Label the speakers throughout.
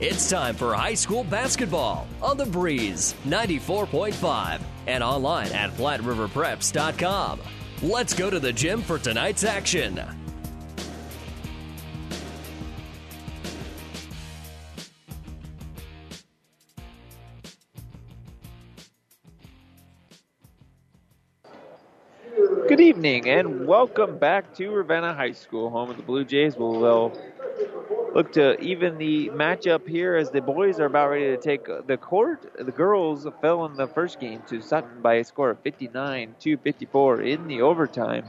Speaker 1: It's time for high school basketball on the Breeze 94.5 and online at PlatteRiverPreps.com. Let's go to the gym for tonight's action.
Speaker 2: Evening and welcome back to Ravenna High School, home of the Blue Jays. We'll, we'll look to even the matchup here as the boys are about ready to take the court. The girls fell in the first game to Sutton by a score of 59 to 54 in the overtime.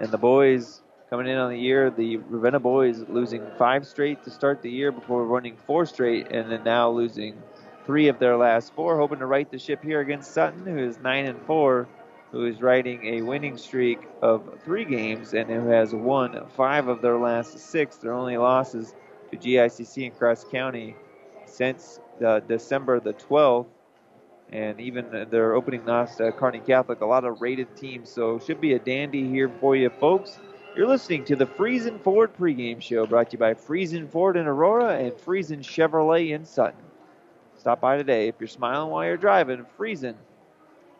Speaker 2: And the boys coming in on the year, the Ravenna boys losing five straight to start the year before running four straight and then now losing three of their last four, hoping to right the ship here against Sutton, who is nine and four who is riding a winning streak of three games and who has won five of their last six. Their only losses to GICC and Cross County since uh, December the 12th, and even their opening loss to Kearney Catholic. A lot of rated teams, so should be a dandy here for you, folks. You're listening to the Friesen Ford pregame show brought to you by Friesen Ford in Aurora and Friesen Chevrolet in Sutton. Stop by today. If you're smiling while you're driving, Friesen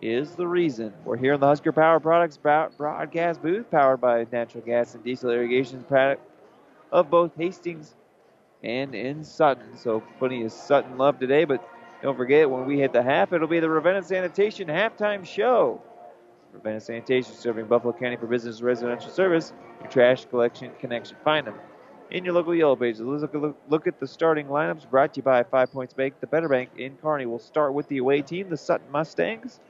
Speaker 2: is the reason. We're here in the Husker Power Products broadcast booth, powered by natural gas and diesel irrigation product of both Hastings and in Sutton. So plenty of Sutton love today, but don't forget when we hit the half, it'll be the Ravenna Sanitation halftime show. Ravenna Sanitation serving Buffalo County for business residential service. Your trash collection connection. Find them in your local yellow pages. Let's look, look, at the starting lineups brought to you by Five Points Bank, the Better Bank in Kearney. We'll start with the away team, the Sutton Mustangs.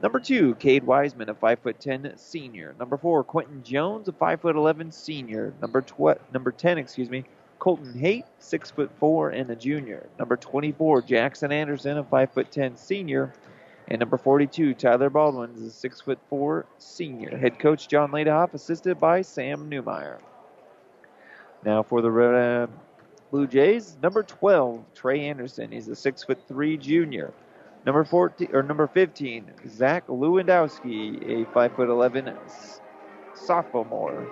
Speaker 2: Number two, Cade Wiseman, a 5'10 senior. Number four, Quentin Jones, a 5'11 senior. Number tw- number 10, excuse me, Colton Haight, 6'4 and a junior. Number 24, Jackson Anderson, a 5'10 senior. And number 42, Tyler Baldwin, is a 6'4 senior. Head coach John Ladehoff, assisted by Sam Newmeyer. Now for the Red, uh, Blue Jays, number 12, Trey Anderson. He's a 6'3 junior. Number 14 or number 15, Zach Lewandowski, a 5'11 sophomore.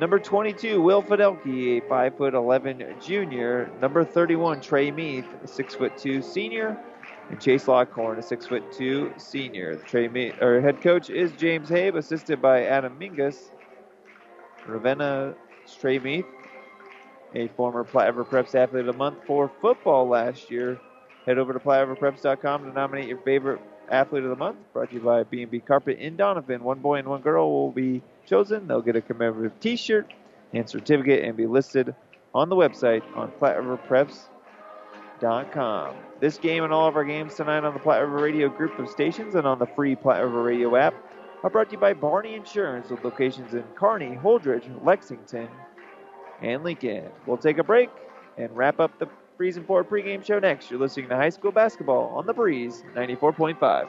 Speaker 2: Number 22, Will Fidelki, a 5'11 junior. Number 31, Trey Meath, a 6'2 senior. And Chase Lockhorn, a 6'2 senior. The Trey Meath, or head coach is James Habe, assisted by Adam Mingus. Ravenna Trey Meath, a former Platte River Preps Athlete of the Month for football last year. Head over to PlatteRiverPreps.com to nominate your favorite athlete of the month. Brought to you by B&B Carpet in Donovan. One boy and one girl will be chosen. They'll get a commemorative T-shirt and certificate and be listed on the website on PlatteRiverPreps.com. This game and all of our games tonight on the Platte River Radio group of stations and on the free Platte River Radio app are brought to you by Barney Insurance with locations in Kearney, Holdrege, Lexington, and Lincoln. We'll take a break and wrap up the Friesen Ford pregame show next. You're listening to high school basketball on the Breeze 94.5.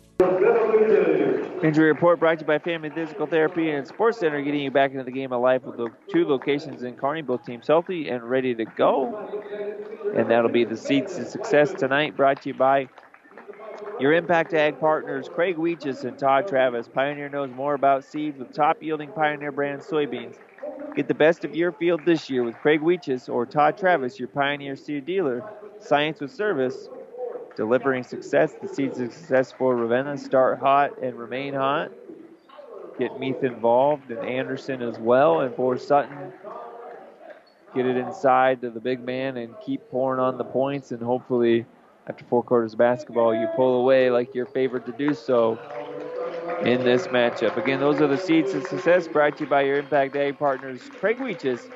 Speaker 2: Injury report brought to you by Family Physical Therapy and Sports Center, getting you back into the game of life with the two locations in Kearney, both teams healthy and ready to go. And that'll be the seeds to success tonight, brought to you by your Impact Ag partners, Craig Weeches and Todd Travis. Pioneer knows more about seeds with top yielding Pioneer brand soybeans. Get the best of your field this year with Craig Weeches or Todd Travis, your Pioneer seed dealer. Science with service, delivering success. The seeds of success for Ravenna start hot and remain hot. Get Meath involved and Anderson as well. And for Sutton, get it inside to the big man and keep pouring on the points. And hopefully, after four quarters of basketball, you pull away like you're favored to do so in this matchup. Again, those are the seeds of success brought to you by your Impact Ag partners, Craig Weeches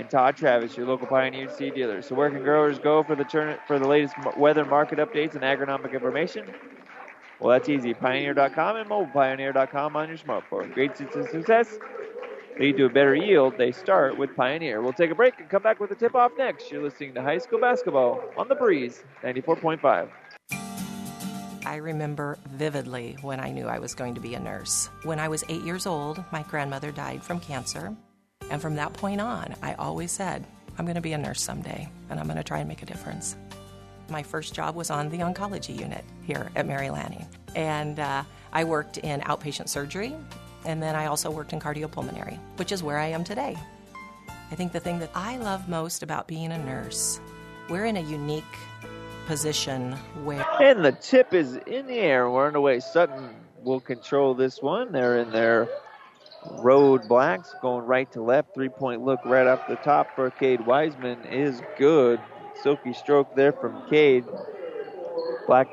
Speaker 2: and Todd Travis, your local Pioneer seed dealer. So where can growers go for the turn, for the latest weather market updates and agronomic information? Well, that's easy. Pioneer.com and mobilepioneer.com on your smartphone. Great success. lead to a better yield, they start with Pioneer. We'll take a break and come back with the tip off next. You're listening to high school basketball on the breeze 94.5.
Speaker 3: I remember vividly when I knew I was going to be a nurse. When I was eight years old, my grandmother died from cancer. And from that point on, I always said, I'm going to be a nurse someday, and I'm going to try and make a difference. My first job was on the oncology unit here at Mary Lanning. And uh, I worked in outpatient surgery, and then I also worked in cardiopulmonary, which is where I am today. I think the thing that I love most about being a nurse, we're in a unique position where.
Speaker 2: And the tip is in the air. We're underway. Sutton will control this one. They're in their road blacks going right to left. Three point look right off the top for Cade Wiseman is good. Silky stroke there from Cade. Black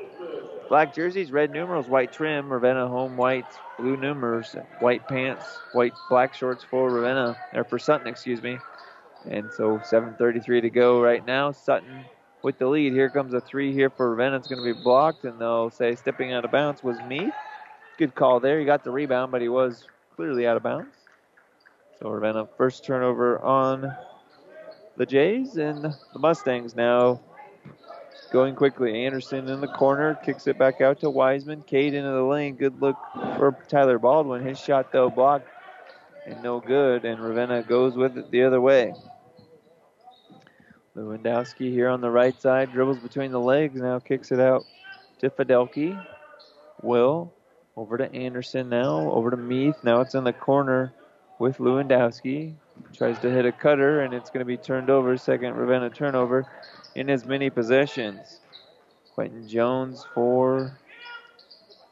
Speaker 2: black jerseys, red numerals, white trim. Ravenna home whites, blue numerals, white pants, white black shorts for Ravenna or for Sutton, excuse me. And so 7:33 to go right now. Sutton with the lead. Here comes a three here for Ravenna. It's going to be blocked, and they'll say stepping out of bounds was me. Good call there. He got the rebound, but he was clearly out of bounds. So Ravenna first turnover on the Jays, and the Mustangs now going quickly. Anderson in the corner kicks it back out to Wiseman. Cade into the lane. Good look for Tyler Baldwin. His shot though blocked and no good, and Ravenna goes with it the other way. Lewandowski here on the right side, dribbles between the legs, now kicks it out to Fidelki. Will over to Anderson now, over to Meath. Now it's in the corner with Lewandowski. Tries to hit a cutter, and it's going to be turned over. Second Ravenna turnover in as many possessions. Quentin Jones for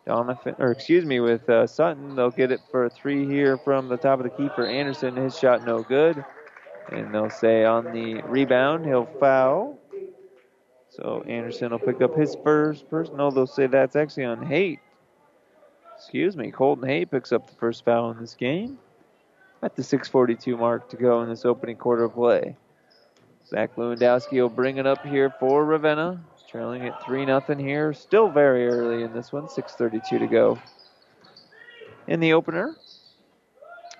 Speaker 2: Donovan, or excuse me, with uh, Sutton. They'll get it for a three here from the top of the key for Anderson. His shot no good. And they'll say on the rebound, he'll foul. So Anderson will pick up his first personal. They'll say that's actually on Haight. Excuse me, Colton Haight picks up the first foul in this game. At the 6:42 mark to go in this opening quarter of play. Zach Lewandowski will bring it up here for Ravenna, trailing at 3 0 here. Still very early in this one, 6:32 to go. In the opener,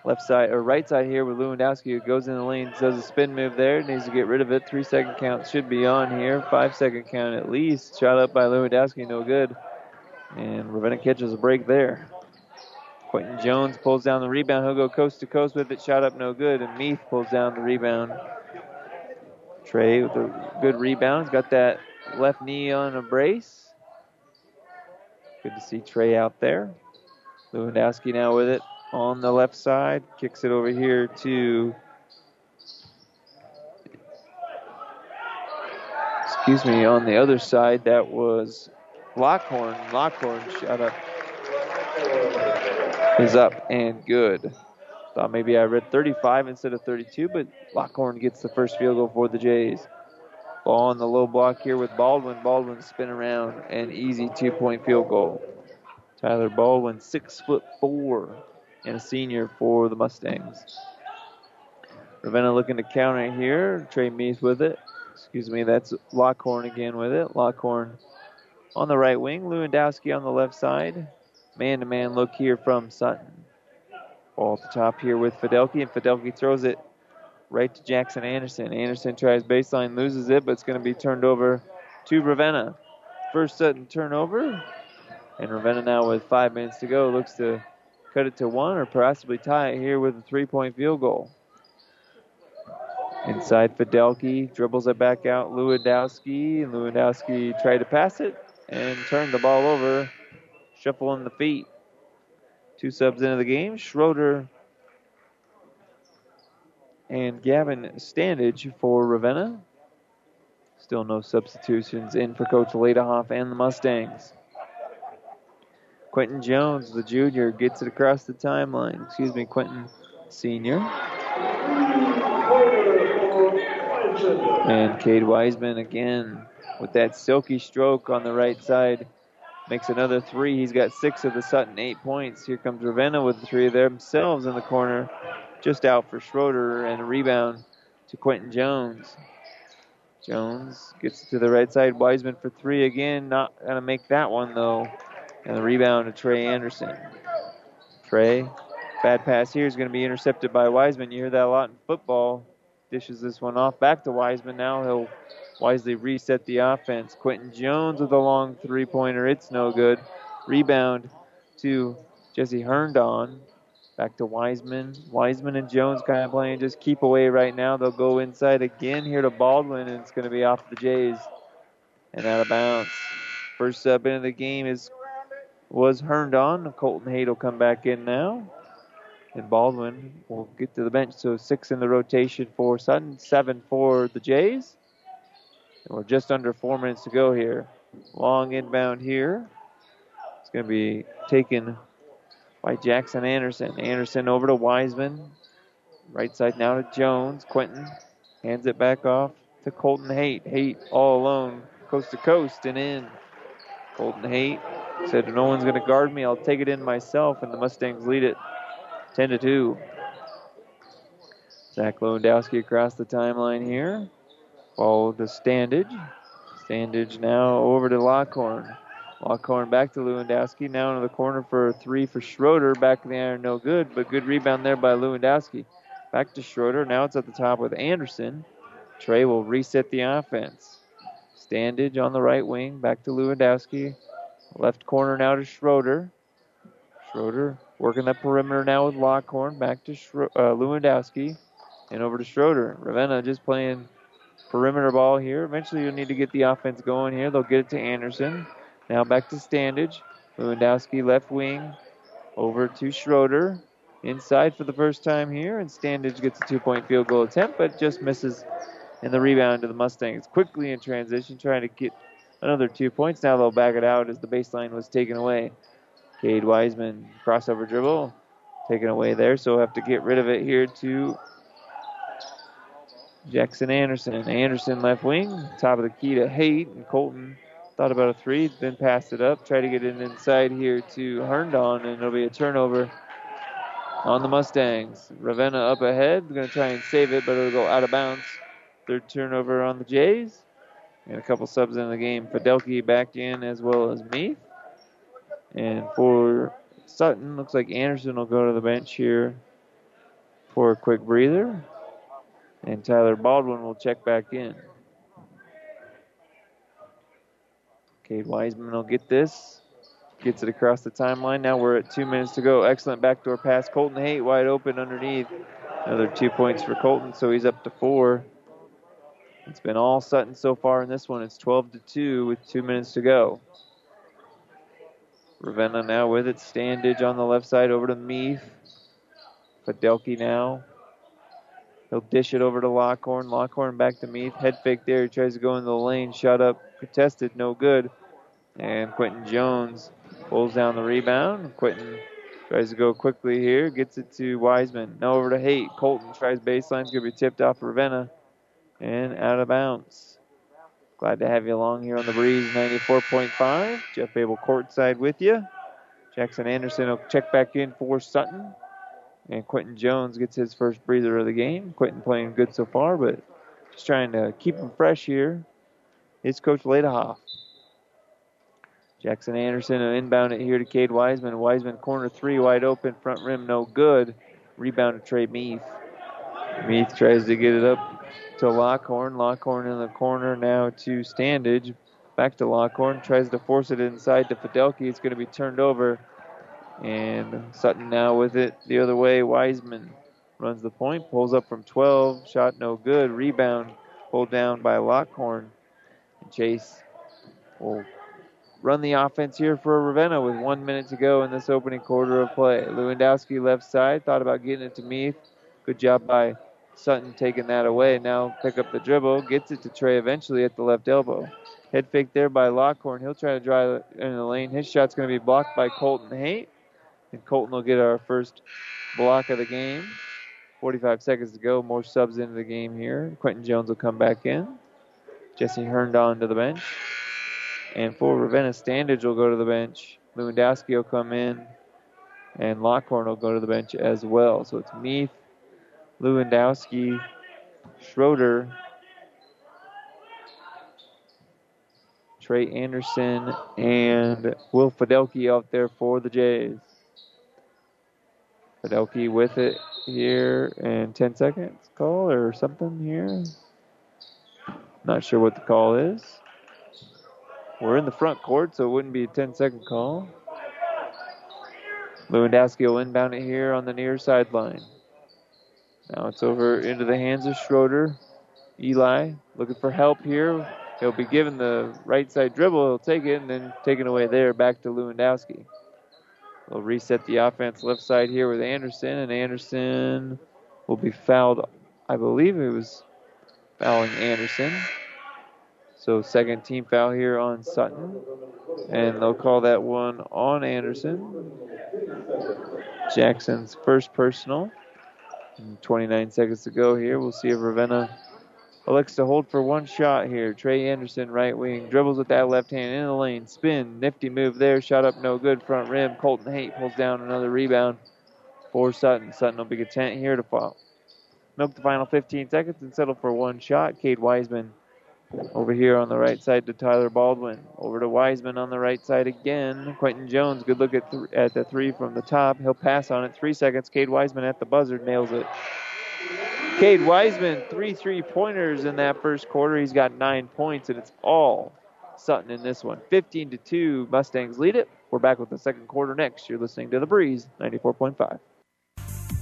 Speaker 2: left side or right side here with Lewandowski who goes in the lane, does a spin move there, needs to get rid of it. Three second count should be on here. Five second count at least. Shot up by Lewandowski, no good. And Ravenna catches a break there. Quentin Jones pulls down the rebound. He'll go coast to coast with it. Shot up, no good. And Meath pulls down the rebound. Trey with a good rebound. He's got that left knee on a brace. Good to see Trey out there. Lewandowski now with it on the left side. Kicks it over here to. Excuse me, on the other side, that was Lockhorn. Lockhorn shot up. Is up and good. Thought maybe I read 35 instead of 32, but Lockhorn gets the first field goal for the Jays. Ball on the low block here with Baldwin. Baldwin spin around an easy two point field goal. Tyler Baldwin, six foot four, and a senior for the Mustangs. Ravenna looking to counter here. Trey Meath with it. Excuse me, that's Lockhorn again with it. Lockhorn on the right wing. Lewandowski on the left side. Man to man look here from Sutton. Ball at the top here with Fidelki, and Fidelki throws it right to Jackson Anderson. Anderson tries baseline, loses it, but it's going to be turned over to Ravenna. First Sutton turnover, and Ravenna now with five minutes to go looks to cut it to one or possibly tie it here with a three point field goal. Inside Fidelki dribbles it back out. Lewandowski. Lewandowski tried to pass it and turned the ball over, shuffling the feet. Two subs into the game. Schroeder and Gavin Standage for Ravenna. Still no substitutions in for Coach Ladehoff and the Mustangs. Quentin Jones, the junior, gets it across the timeline. Excuse me, Quentin Senior. And Cade Wiseman again with that silky stroke on the right side. Makes another three. He's got six of the Sutton eight points. Here comes Ravenna with the three themselves in the corner. Just out for Schroeder and a rebound to Quentin Jones. Jones gets to the right side. Wiseman for three again. Not going to make that one though. And the rebound to Trey Anderson. Trey Bad pass here is going to be intercepted by Wiseman. You hear that a lot in football. Dishes this one off back to Wiseman. Now he'll wisely reset the offense. Quentin Jones with a long three pointer. It's no good. Rebound to Jesse Herndon. Back to Wiseman. Wiseman and Jones kind of playing just keep away right now. They'll go inside again here to Baldwin, and it's going to be off the Jays and out of bounds. First sub into the game is was Herndon. Colton Haight will come back in now. And Baldwin will get to the bench. So six in the rotation for Sutton, seven for the Jays. And we're just under four minutes to go here. Long inbound here. It's going to be taken by Jackson Anderson. Anderson over to Wiseman. Right side now to Jones. Quentin hands it back off to Colton Haight. Haight all alone, coast to coast and in. Colton Haight said, No one's going to guard me. I'll take it in myself. And the Mustangs lead it 10 to 2. Zach Lewandowski across the timeline here. Ball to Standage. Standage now over to Lockhorn. Lockhorn back to Lewandowski. Now into the corner for a three for Schroeder. Back in the iron, no good, but good rebound there by Lewandowski. Back to Schroeder. Now it's at the top with Anderson. Trey will reset the offense. Standage on the right wing. Back to Lewandowski. Left corner now to Schroeder. Schroeder working that perimeter now with Lockhorn. Back to uh, Lewandowski. And over to Schroeder. Ravenna just playing perimeter ball here. Eventually you'll need to get the offense going here. They'll get it to Anderson. Now back to Standage. Lewandowski left wing. Over to Schroeder. Inside for the first time here. And Standage gets a two point field goal attempt, but just misses in the rebound to the Mustangs. Quickly in transition, trying to get another two points. Now they'll back it out as the baseline was taken away. Cade Wiseman crossover dribble taken away there, so we'll have to get rid of it here to Jackson Anderson. Anderson left wing, top of the key to Haight, and Colton thought about a three, then passed it up, tried to get it inside here to Herndon, and it'll be a turnover on the Mustangs. Ravenna up ahead, going to try and save it, but it'll go out of bounds. Third turnover on the Jays. And a couple subs in the game. Fidelki back in as well as Meath. And for Sutton, looks like Anderson will go to the bench here for a quick breather. And Tyler Baldwin will check back in. Cade Wiseman will get this. Gets it across the timeline. Now we're at two minutes to go. Excellent backdoor pass. Colton Haight wide open underneath. Another two points for Colton, so he's up to four. It's been all Sutton so far in this one. It's 12 to 2 with two minutes to go. Ravenna now with it. Standage on the left side over to Meath. Fidelki now. He'll dish it over to Lockhorn. Lockhorn back to Meath. Head fake there. He tries to go in the lane. Shot up. Contested. No good. And Quentin Jones pulls down the rebound. Quentin tries to go quickly here. Gets it to Wiseman. Now over to Haight. Colton tries baseline. It's going to be tipped off Ravenna. And out of bounds. Glad to have you along here on the breeze 94.5. Jeff Babel courtside with you. Jackson Anderson will check back in for Sutton. And Quentin Jones gets his first breather of the game. Quentin playing good so far, but just trying to keep him fresh here. It's Coach Ladehoff. Jackson Anderson inbound it here to Cade Wiseman. Wiseman corner three wide open, front rim no good. Rebound to Trey Meath. Meath tries to get it up to Lockhorn. Lockhorn in the corner now to Standage. Back to Lockhorn. Tries to force it inside to Fidelki. It's going to be turned over. And Sutton now with it the other way. Wiseman runs the point. Pulls up from 12. Shot no good. Rebound pulled down by Lockhorn. Chase will run the offense here for Ravenna with one minute to go in this opening quarter of play. Lewandowski left side. Thought about getting it to Meath. Good job by Sutton taking that away. Now pick up the dribble, gets it to Trey eventually at the left elbow. Head fake there by Lockhorn. He'll try to drive in the lane. His shot's going to be blocked by Colton Haight. And Colton will get our first block of the game. 45 seconds to go. More subs into the game here. Quentin Jones will come back in. Jesse Herndon to the bench. And for Ravenna, Standage will go to the bench. Lewandowski will come in. And Lockhorn will go to the bench as well. So it's Meath, Lewandowski, Schroeder, Trey Anderson, and Will Fidelki out there for the Jays. Fidelki with it here in 10 seconds call or something here. Not sure what the call is. We're in the front court, so it wouldn't be a 10 second call. Lewandowski will inbound it here on the near sideline. Now it's over into the hands of Schroeder. Eli looking for help here. He'll be given the right side dribble. He'll take it and then taken away there back to Lewandowski. We'll reset the offense left side here with Anderson, and Anderson will be fouled. I believe it was fouling Anderson. So second team foul here on Sutton. And they'll call that one on Anderson. Jackson's first personal. 29 seconds to go here. We'll see if Ravenna elects to hold for one shot here. Trey Anderson, right wing, dribbles with that left hand in the lane. Spin, nifty move there. Shot up, no good. Front rim. Colton Haight pulls down another rebound for Sutton. Sutton will be content here to fall. Milk the final 15 seconds and settle for one shot. Cade Wiseman over here on the right side to Tyler Baldwin. Over to Wiseman on the right side again. Quentin Jones, good look at, th- at the three from the top. He'll pass on it. Three seconds. Cade Wiseman at the buzzer nails it. Cade Wiseman, three three pointers in that first quarter. He's got nine points, and it's all Sutton in this one. 15 to 2, Mustangs lead it. We're back with the second quarter next. You're listening to The Breeze, 94.5.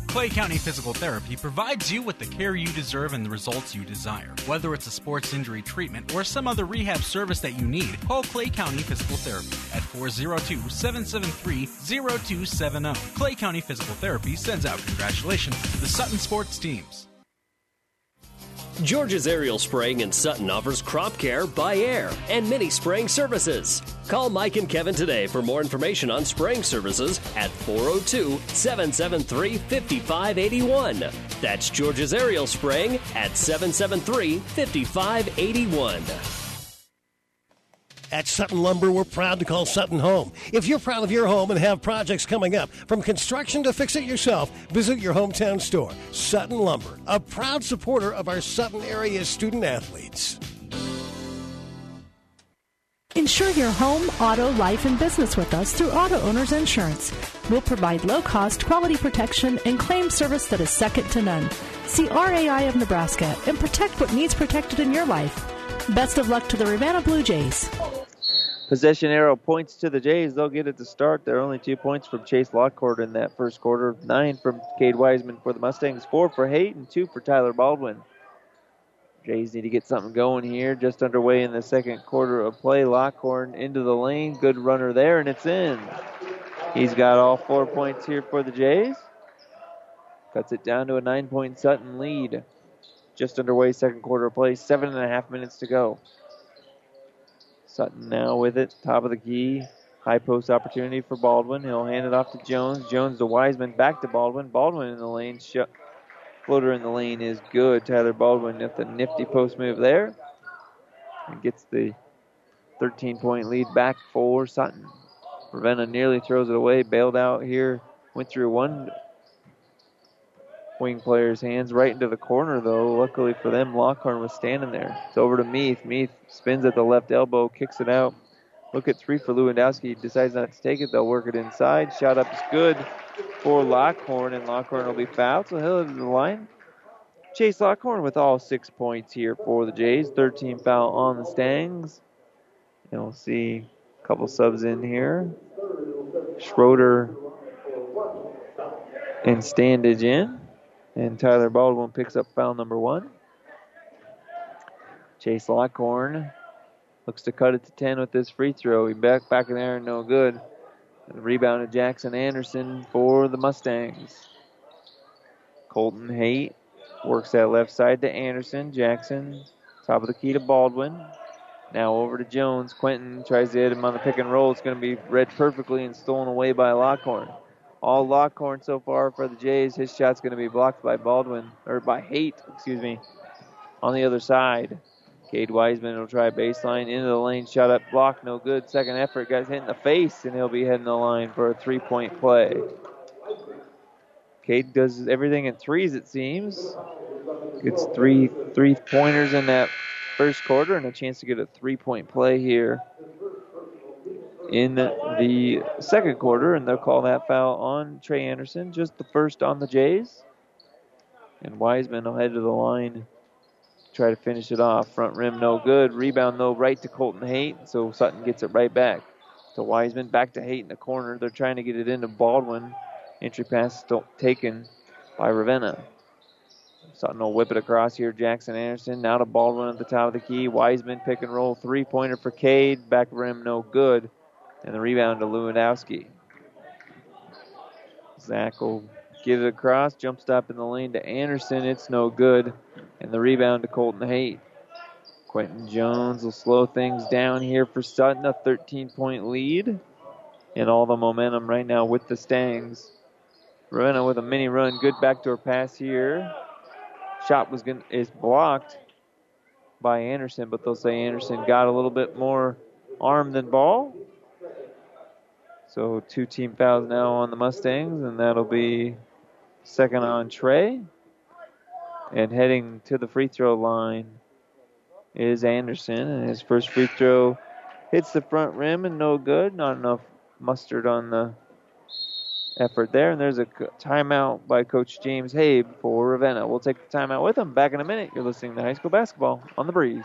Speaker 4: Clay County Physical Therapy provides you with the care you deserve and the results you desire. Whether it's a sports injury treatment or some other rehab service that you need, call Clay County Physical Therapy at 402 773 0270. Clay County Physical Therapy sends out congratulations to the Sutton sports teams.
Speaker 1: George's Aerial Spraying in Sutton offers crop care by air and many spraying services. Call Mike and Kevin today for more information on spraying services at 402 773 5581. That's George's Aerial Spraying at 773 5581.
Speaker 5: At Sutton Lumber, we're proud to call Sutton home. If you're proud of your home and have projects coming up, from construction to fix it yourself, visit your hometown store. Sutton Lumber, a proud supporter of our Sutton area student athletes.
Speaker 6: Insure your home, auto, life, and business with us through Auto Owners Insurance. We'll provide low cost, quality protection and claim service that is second to none. See RAI of Nebraska and protect what needs protected in your life. Best of luck to the Ravenna Blue Jays.
Speaker 2: Possession arrow points to the Jays. They'll get it to start. They're only two points from Chase Lockhorn in that first quarter. Nine from Cade Wiseman for the Mustangs. Four for and two for Tyler Baldwin. Jays need to get something going here. Just underway in the second quarter of play. Lockhorn into the lane. Good runner there, and it's in. He's got all four points here for the Jays. Cuts it down to a nine point Sutton lead. Just underway, second quarter of play. Seven and a half minutes to go. Sutton now with it, top of the key. High post opportunity for Baldwin. He'll hand it off to Jones. Jones to Wiseman. Back to Baldwin. Baldwin in the lane. Sh- floater in the lane is good. Tyler Baldwin with the nifty post move there. And gets the 13 point lead back for Sutton. Ravenna nearly throws it away. Bailed out here. Went through one wing player's hands right into the corner, though. Luckily for them, Lockhorn was standing there. It's over to Meath. Meath spins at the left elbow, kicks it out. Look at three for Lewandowski. Decides not to take it. They'll work it inside. Shot up is good for Lockhorn, and Lockhorn will be fouled, so he'll the line. Chase Lockhorn with all six points here for the Jays. 13 foul on the Stangs. And we'll see a couple subs in here. Schroeder and Standage in. And Tyler Baldwin picks up foul number one. Chase Lockhorn looks to cut it to 10 with this free throw. He back back in there, no good. Rebound to Jackson Anderson for the Mustangs. Colton Haight works that left side to Anderson. Jackson, top of the key to Baldwin. Now over to Jones. Quentin tries to hit him on the pick and roll. It's going to be read perfectly and stolen away by Lockhorn. All Lockhorn so far for the Jays. His shot's going to be blocked by Baldwin, or by Haight, excuse me, on the other side. Cade Wiseman will try baseline into the lane, shot up, block, no good. Second effort, guy's hit in the face, and he'll be heading the line for a three point play. Cade does everything in threes, it seems. Gets three three pointers in that first quarter and a chance to get a three point play here in the second quarter, and they'll call that foul on Trey Anderson, just the first on the Jays. And Wiseman will head to the line, try to finish it off. Front rim, no good. Rebound, though, right to Colton Haight, so Sutton gets it right back to Wiseman. Back to Haight in the corner. They're trying to get it into Baldwin. Entry pass taken by Ravenna. Sutton will whip it across here. Jackson Anderson now to Baldwin at the top of the key. Wiseman pick and roll three pointer for Cade. Back rim no good. And the rebound to Lewandowski. Zach will give it across. Jump stop in the lane to Anderson. It's no good. And the rebound to Colton Haight. Quentin Jones will slow things down here for Sutton. A 13 point lead. And all the momentum right now with the Stangs. Ravenna with a mini run. Good backdoor pass here. Shot was going is blocked by Anderson, but they'll say Anderson got a little bit more arm than ball. So two team fouls now on the Mustangs, and that'll be second on Trey. And heading to the free throw line is Anderson, and his first free throw hits the front rim and no good. Not enough mustard on the effort there. And there's a timeout by Coach James Habe for Ravenna. We'll take the timeout with him. Back in a minute. You're listening to high school basketball on the breeze.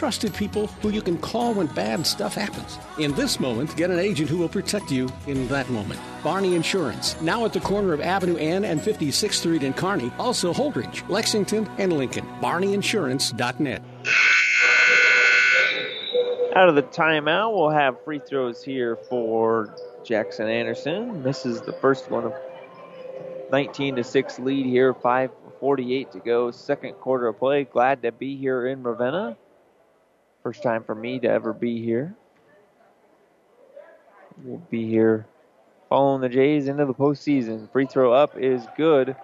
Speaker 7: trusted people who you can call when bad stuff happens. In this moment, get an agent who will protect you in that moment. Barney Insurance, now at the corner of Avenue N and 56th Street in Kearney, also Holdrege, Lexington, and Lincoln. BarneyInsurance.net.
Speaker 2: Out of the timeout, we'll have free throws here for Jackson Anderson. Misses the first one of 19 to 6 lead here, 5:48 to go, second quarter of play. Glad to be here in Ravenna. First time for me to ever be here. We'll be here following the Jays into the postseason. Free throw up is good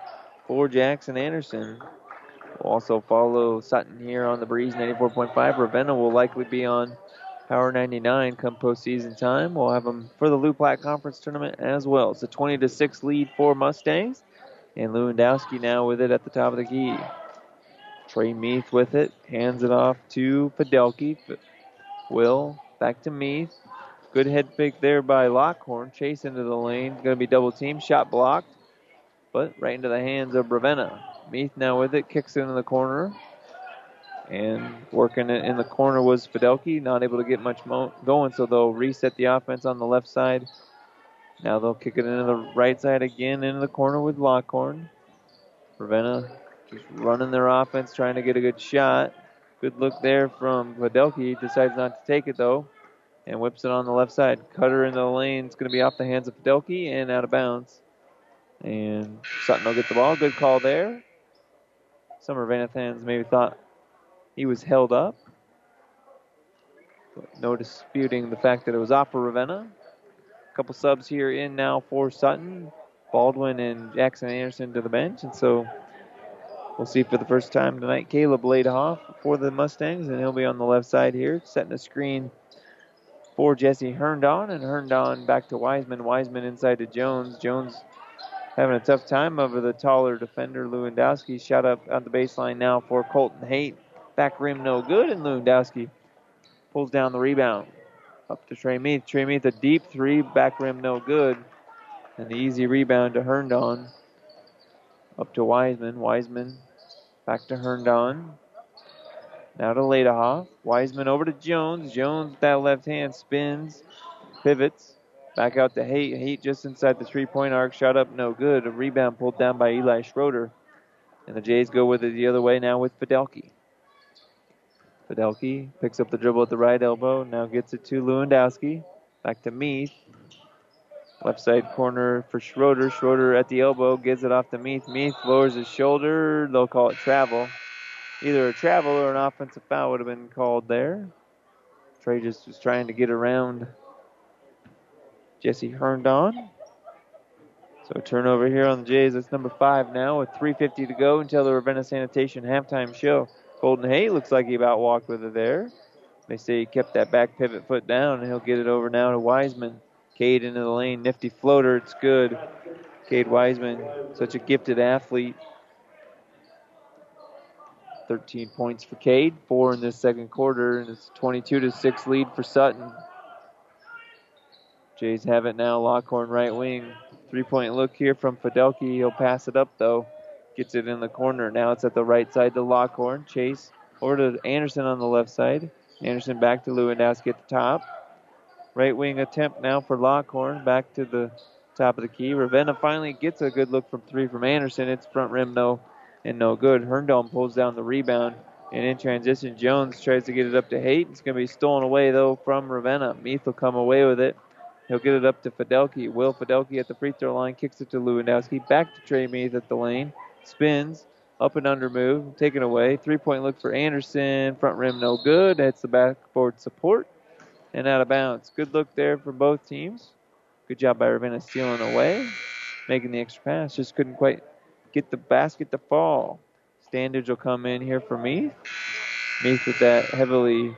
Speaker 2: for Jackson Anderson. We'll also follow Sutton here on the Breeze 94.5. Ravenna will likely be on Power 99 come postseason time. We'll have them for the Loup Platte Conference Tournament as well. It's a 20 to 6 lead for Mustangs. And Lewandowski now with it at the top of the key. Trey Meath with it, hands it off to Fidelki. Will back to Meath. Good head fake there by Lockhorn. Chase into the lane. Going to be double team. Shot blocked, but right into the hands of Ravenna. Meath now with it, kicks it into the corner. And working it in the corner was Fidelki, not able to get much mo- going, so they'll reset the offense on the left side. Now they'll kick it into the right side again, into the corner with Lockhorn. Ravenna just running their offense, trying to get a good shot. Good look there from Fidelki. Decides not to take it though, and whips it on the left side. Cutter in the lane. It's going to be off the hands of Fidelki and out of bounds. And Sutton will get the ball. Good call there. Summer fans maybe thought he was held up. But no disputing the fact that it was off for Ravenna. A couple subs here in now for Sutton. Baldwin and Jackson Anderson to the bench. And so we'll see for the first time tonight Caleb Ladehoff for the Mustangs, and he'll be on the left side here, setting a screen for Jesse Herndon. And Herndon back to Wiseman. Wiseman inside to Jones. Jones having a tough time over the taller defender, Lewandowski. Shot up on the baseline now for Colton Haight. Back rim no good, and Lewandowski pulls down the rebound. Up to Trey Meath. Trey Meath, a deep three, back rim no good. And the easy rebound to Herndon. Up to Wiseman. Wiseman back to Herndon. Now to Ladehoff. Wiseman over to Jones. Jones with that left hand spins, pivots. Back out to Haight. Haight just inside the three point arc. Shot up no good. A rebound pulled down by Eli Schroeder. And the Jays go with it the other way now with Fidelki. Fidelki picks up the dribble at the right elbow. Now gets it to Lewandowski. Back to Meath. Left side corner for Schroeder. Schroeder at the elbow gives it off to Meath. Meath lowers his shoulder. They'll call it travel. Either a travel or an offensive foul would have been called there. Trey just was trying to get around Jesse Herndon. So turnover here on the Jays. That's number five now with 3.50 to go until the Ravenna Sanitation halftime show. Colton Haight looks like he about walked with it there. They say he kept that back pivot foot down, and he'll get it over now to Wiseman. Cade into the lane, nifty floater, it's good. Cade Wiseman, such a gifted athlete. 13 points for Cade, four in this second quarter, and it's 22 to 6 lead for Sutton. Jays have it now, Lockhorn right wing. Three point look here from Fidelki. He'll pass it up though. Gets it in the corner. Now it's at the right side to Lockhorn. Chase over to Anderson on the left side. Anderson back to Lewandowski at the top. Right wing attempt now for Lockhorn. Back to the top of the key. Ravenna finally gets a good look from three from Anderson. It's front rim no and no good. Herndon pulls down the rebound. And in transition, Jones tries to get it up to Haight. It's going to be stolen away, though, from Ravenna. Meath will come away with it. He'll get it up to Fidelki. Will Fidelki at the free throw line kicks it to Lewandowski. Back to Trey Meath at the lane. Spins. Up and under move. Taken away. Three point look for Anderson. Front rim no good. That's the backboard support. And out of bounds. Good look there for both teams. Good job by Ravenna stealing away. Making the extra pass. Just couldn't quite get the basket to fall. Standage will come in here for Meath. Meath with that heavily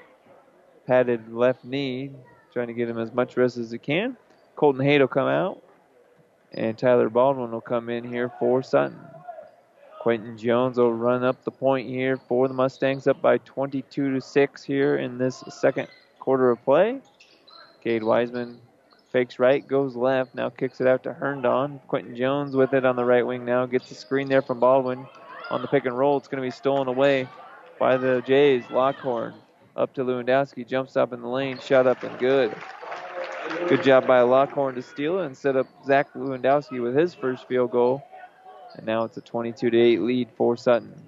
Speaker 2: padded left knee trying to get him as much rest as he can. Colton Haight will come out, and Tyler Baldwin will come in here for Sutton. Quentin Jones will run up the point here for the Mustangs, up by 22 to 6 here in this second quarter of play. Cade Wiseman fakes right, goes left, now kicks it out to Herndon. Quentin Jones with it on the right wing now, gets the screen there from Baldwin on the pick and roll. It's going to be stolen away by the Jays. Lockhorn up to Lewandowski, jumps up in the lane, shot up and good. Good job by Lockhorn to steal it and set up Zach Lewandowski with his first field goal. And now it's a 22 to 8 lead for Sutton.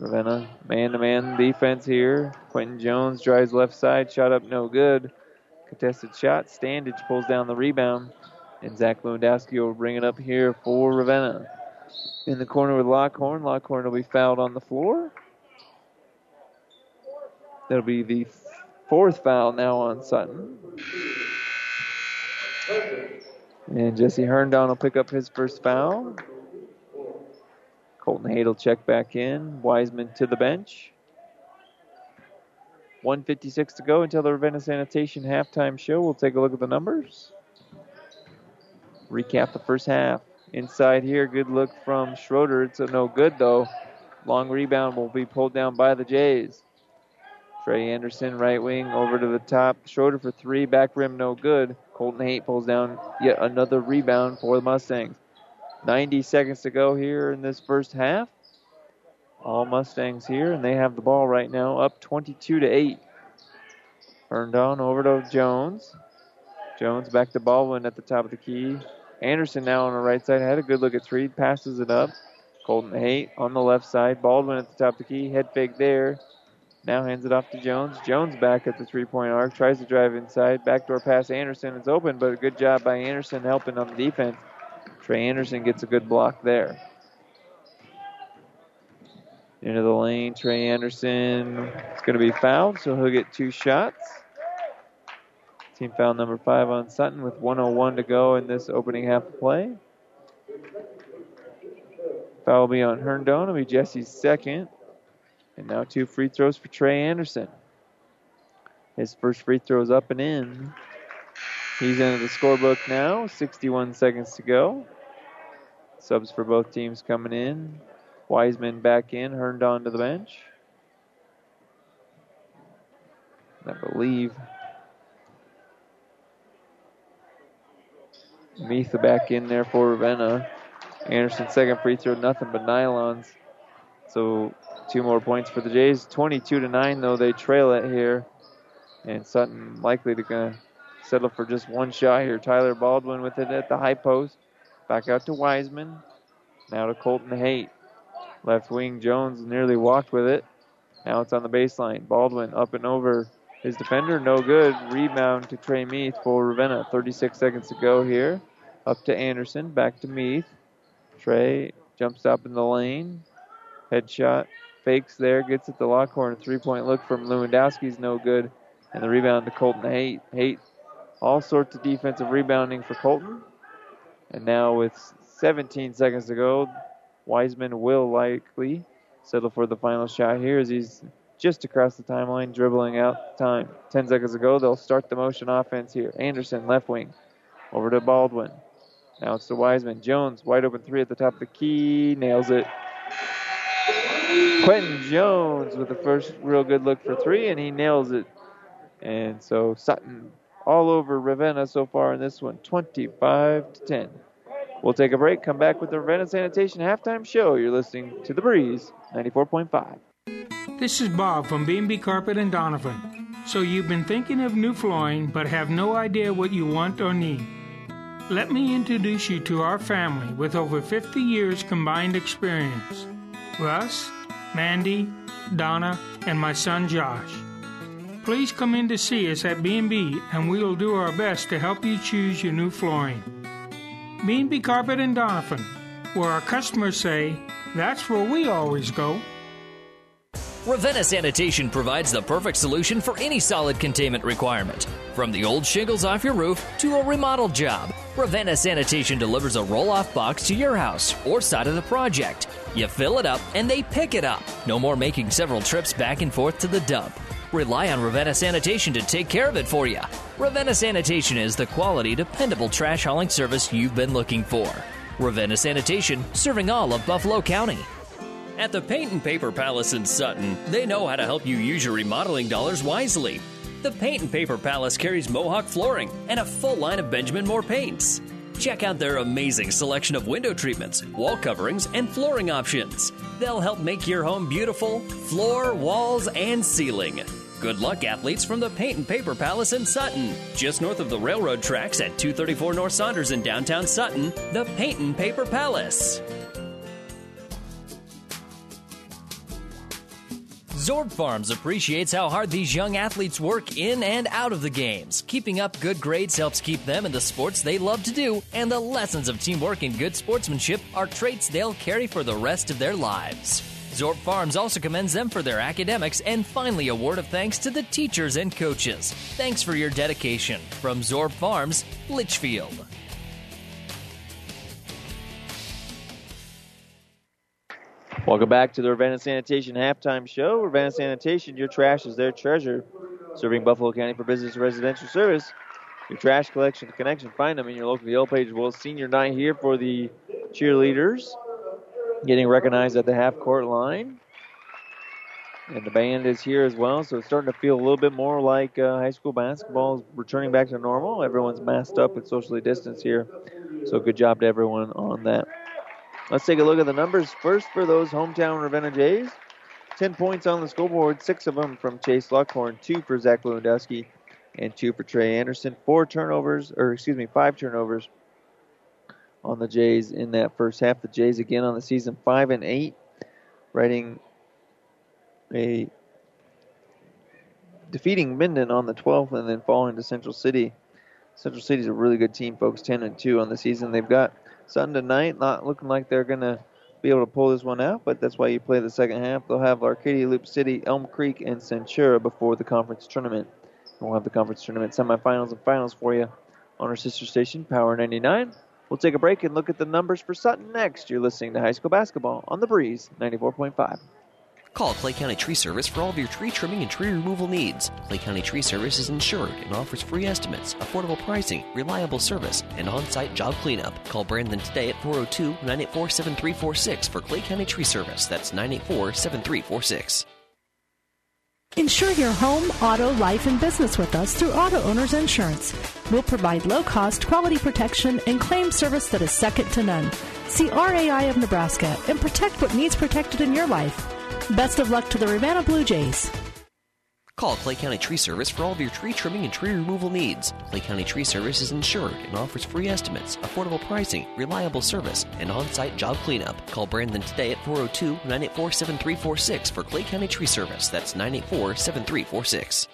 Speaker 2: Ravenna man to man defense here. Quentin Jones drives left side, shot up no good. Contested shot. Standage pulls down the rebound. And Zach Lewandowski will bring it up here for Ravenna. In the corner with Lockhorn. Lockhorn will be fouled on the floor. That'll be the fourth foul now on Sutton. And Jesse Herndon will pick up his first foul. Colton will check back in. Wiseman to the bench. 156 to go until the Ravenna Sanitation halftime show. We'll take a look at the numbers. Recap the first half. Inside here, good look from Schroeder. It's a no good though. Long rebound will be pulled down by the Jays. Trey Anderson, right wing, over to the top. Schroeder for three, back rim, no good. Colton Haight pulls down yet another rebound for the Mustangs. 90 seconds to go here in this first half. All Mustangs here, and they have the ball right now, up 22 to 8. Herndon over to Jones. Jones back to Baldwin at the top of the key. Anderson now on the right side had a good look at three, passes it up. Colton Haight on the left side. Baldwin at the top of the key, head fake there. Now hands it off to Jones. Jones back at the three point arc, tries to drive inside. Backdoor pass Anderson. It's open, but a good job by Anderson helping on the defense. Trey Anderson gets a good block there. Into the lane, Trey Anderson is going to be fouled, so he'll get two shots. Team foul number five on Sutton with 101 to go in this opening half of play. Foul will be on Herndon. It'll be Jesse's second. And now two free throws for Trey Anderson. His first free throw is up and in. He's into the scorebook now. 61 seconds to go. Subs for both teams coming in. Wiseman back in, Herndon to the bench. I believe Meath back in there for Ravenna. Anderson second free throw, nothing but nylons. So two more points for the Jays. 22 to 9 though they trail it here. And Sutton likely to settle for just one shot here. Tyler Baldwin with it at the high post. Back out to Wiseman. Now to Colton Haight. Left wing Jones nearly walked with it. Now it's on the baseline. Baldwin up and over his defender, no good. Rebound to Trey Meath for Ravenna. 36 seconds to go here. Up to Anderson, back to Meath. Trey jumps up in the lane. Headshot, fakes there, gets at the Lockhorn. Three point look from Lewandowski's no good. And the rebound to Colton Haight. Haight, all sorts of defensive rebounding for Colton. And now with 17 seconds to go, Wiseman will likely settle for the final shot here as he's just across the timeline, dribbling out time. 10 seconds ago, they'll start the motion offense here. Anderson, left wing, over to Baldwin. Now it's to Wiseman. Jones, wide open three at the top of the key, nails it. Quentin Jones with the first real good look for three, and he nails it. And so Sutton all over Ravenna so far in this one, 25 to 10. We'll take a break, come back with the Ravenna Sanitation halftime show. You're listening to The Breeze, 94.5.
Speaker 8: This is Bob from B&B Carpet and Donovan. So you've been thinking of new flooring but have no idea what you want or need. Let me introduce you to our family with over 50 years combined experience. Russ, Mandy, Donna, and my son Josh. Please come in to see us at B&B and we will do our best to help you choose your new flooring. B&B Carpet and Donovan, where our customers say, that's where we always go.
Speaker 9: Ravenna Sanitation provides the perfect solution for any solid containment requirement. From the old shingles off your roof to a remodel job, Ravenna Sanitation delivers a roll off box to your house or side of the project. You fill it up and they pick it up. No more making several trips back and forth to the dump. Rely on Ravenna Sanitation to take care of it for you. Ravenna Sanitation is the quality, dependable trash hauling service you've been looking for. Ravenna Sanitation, serving all of Buffalo County.
Speaker 1: At the Paint and Paper Palace in Sutton, they know how to help you use your remodeling dollars wisely. The Paint and Paper Palace carries Mohawk flooring and a full line of Benjamin Moore paints. Check out their amazing selection of window treatments, wall coverings, and flooring options. They'll help make your home beautiful, floor, walls, and ceiling. Good luck, athletes, from the Paint and Paper Palace in Sutton. Just north of the railroad tracks at 234 North Saunders in downtown Sutton, the Paint and Paper Palace.
Speaker 9: Zorb Farms appreciates how hard these young athletes work in and out of the games. Keeping up good grades helps keep them in the sports they love to do, and the lessons of teamwork and good sportsmanship are traits they'll carry for the rest of their lives. Zorb Farms also commends them for their academics and finally a word of thanks to the teachers and coaches. Thanks for your dedication. From Zorb Farms, Litchfield.
Speaker 2: Welcome back to the Ravenna Sanitation halftime show. Ravenna Sanitation, your trash is their treasure. Serving Buffalo County for business and residential service. Your trash collection connection. Find them in your local Yellow Page. Well, senior night here for the cheerleaders. Getting recognized at the half court line. And the band is here as well, so it's starting to feel a little bit more like uh, high school basketball is returning back to normal. Everyone's masked up and socially distanced here. So good job to everyone on that. Let's take a look at the numbers first for those hometown Ravenna Jays. 10 points on the scoreboard, six of them from Chase Lockhorn, two for Zach Lewandowski, and two for Trey Anderson. Four turnovers, or excuse me, five turnovers on the Jays in that first half. The Jays again on the season, five and eight, writing a defeating Minden on the 12th and then falling to Central City. Central City's a really good team, folks, 10 and 2 on the season. They've got Sutton tonight, not looking like they're to be able to pull this one out, but that's why you play the second half. They'll have Arcadia Loup City, Elm Creek, and Centura before the conference tournament. And we'll have the conference tournament semifinals and finals for you on our sister station, Power 99. We'll take a break and look at the numbers for Sutton next. You're listening to high school basketball on the Breeze 94.5.
Speaker 10: Call Clay County Tree Service for all of your tree trimming and tree removal needs. Clay County Tree Service is insured and offers free estimates, affordable pricing, reliable service, and on site job cleanup. Call Brandon today at 402 984 7346 for Clay County Tree Service. That's 984 7346.
Speaker 6: Insure your home, auto, life, and business with us through Auto Owners Insurance. We'll provide low cost, quality protection and claim service that is second to none. See RAI of Nebraska and protect what needs protected in your life. Best of luck to the Ravenna Blue Jays.
Speaker 10: Call Clay County Tree Service for all of your tree trimming and tree removal needs. Clay County Tree Service is insured and offers free estimates, affordable pricing, reliable service, and on site job cleanup. Call Brandon today at 402 984 7346 for Clay County Tree Service. That's 984 7346.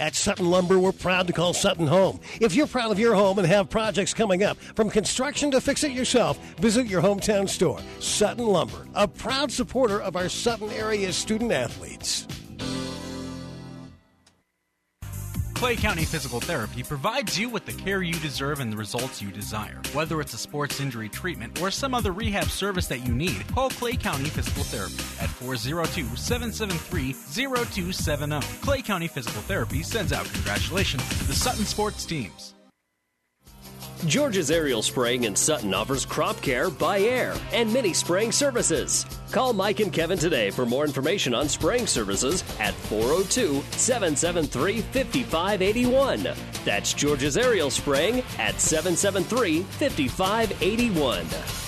Speaker 5: At Sutton Lumber, we're proud to call Sutton home. If you're proud of your home and have projects coming up, from construction to fix it yourself, visit your hometown store. Sutton Lumber, a proud supporter of our Sutton area student athletes.
Speaker 4: Clay County Physical Therapy provides you with the care you deserve and the results you desire. Whether it's a sports injury treatment or some other rehab service that you need, call Clay County Physical Therapy at 402 773 0270. Clay County Physical Therapy sends out congratulations to the Sutton sports teams.
Speaker 1: George's Aerial Spraying in Sutton offers crop care by air and mini spraying services. Call Mike and Kevin today for more information on spraying services at 402 773 5581. That's George's Aerial Spraying at 773 5581.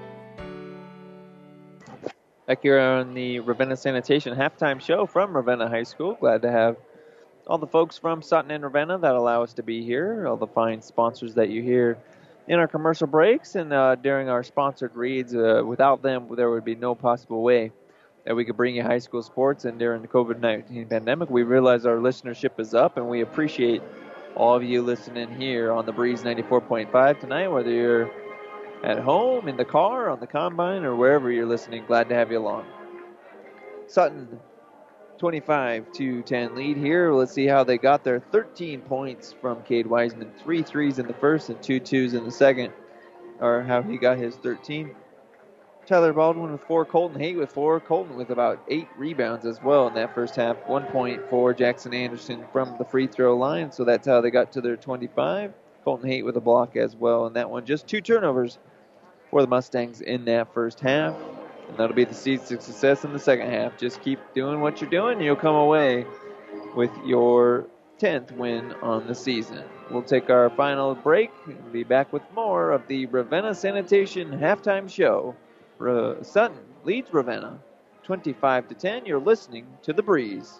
Speaker 2: Back here on the Ravenna Sanitation halftime show from Ravenna High School. Glad to have all the folks from Sutton and Ravenna that allow us to be here, all the fine sponsors that you hear in our commercial breaks and uh, during our sponsored reads. Uh, without them, there would be no possible way that we could bring you high school sports. And during the COVID 19 pandemic, we realize our listenership is up, and we appreciate all of you listening here on the Breeze 94.5 tonight, whether you're at home, in the car, on the combine, or wherever you're listening. Glad to have you along. Sutton, 25 to 10 lead here. Let's see how they got there. 13 points from Cade Wiseman, three threes in the first and two twos in the second, or how he got his 13. Tyler Baldwin with four, Colton Haight with four, Colton with about eight rebounds as well in that first half. One point for Jackson Anderson from the free throw line, so that's how they got to their 25. Colton Haight with a block as well in that one. Just two turnovers for the Mustangs in that first half. And that'll be the seed to success in the second half. Just keep doing what you're doing, and you'll come away with your 10th win on the season. We'll take our final break and be back with more of the Ravenna Sanitation halftime show. Ra- Sutton leads Ravenna 25 to 10. You're listening to The Breeze.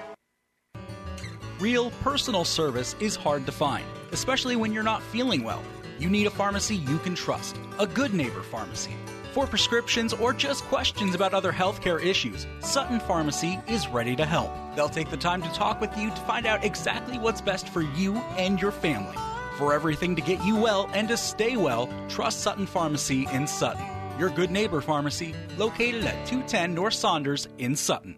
Speaker 4: Real personal service is hard to find, especially when you're not feeling well. You need a pharmacy you can trust, a good neighbor pharmacy. For prescriptions or just questions about other healthcare issues, Sutton Pharmacy is ready to help. They'll take the time to talk with you to find out exactly what's best for you and your family. For everything to get you well and to stay well, trust Sutton Pharmacy in Sutton. Your good neighbor pharmacy, located at 210 North Saunders in Sutton.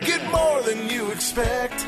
Speaker 11: Get more than you expect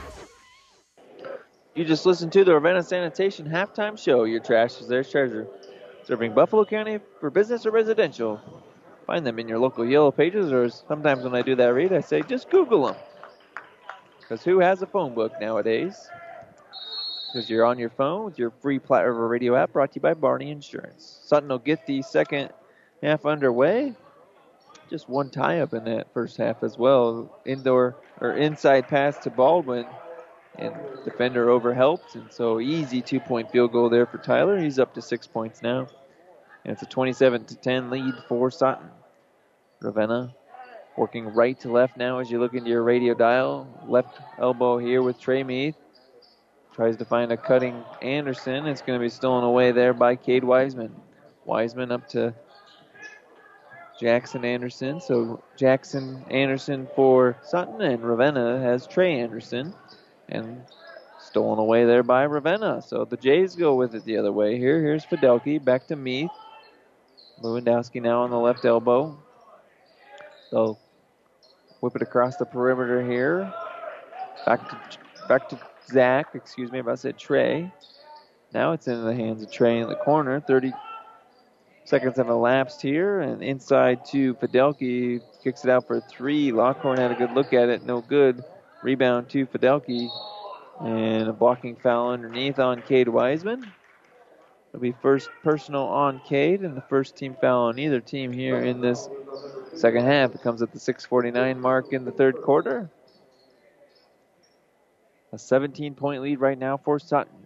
Speaker 2: You just listened to the Ravenna Sanitation halftime show. Your trash is their treasure. Serving Buffalo County for business or residential. Find them in your local yellow pages, or sometimes when I do that read, I say just Google them. Because who has a phone book nowadays? Because you're on your phone with your free Platte River Radio app brought to you by Barney Insurance. Sutton will get the second half underway. Just one tie up in that first half as well. Indoor or inside pass to Baldwin and defender over overhelped, and so easy two point field goal there for Tyler. He's up to six points now, and it's a 27 to 10 lead for Sutton. Ravenna working right to left now as you look into your radio dial. Left elbow here with Trey Meath. Tries to find a cutting Anderson. It's going to be stolen away there by Cade Wiseman. Wiseman up to Jackson Anderson. So Jackson Anderson for Sutton, and Ravenna has Trey Anderson and stolen away there by Ravenna. So the Jays go with it the other way here. Here's Fidelki back to Meath. Lewandowski now on the left elbow. They'll whip it across the perimeter here. Back to back to Zach. Excuse me, if I said Trey. Now it's in the hands of Trey in the corner. 30 seconds have elapsed here, and inside to Fidelki kicks it out for three. Lockhorn had a good look at it, no good. Rebound to Fidelki. And a blocking foul underneath on Cade Wiseman. It'll be first personal on Cade and the first team foul on either team here in this second half. It comes at the 6:49 mark in the third quarter. A 17 point lead right now for Sutton.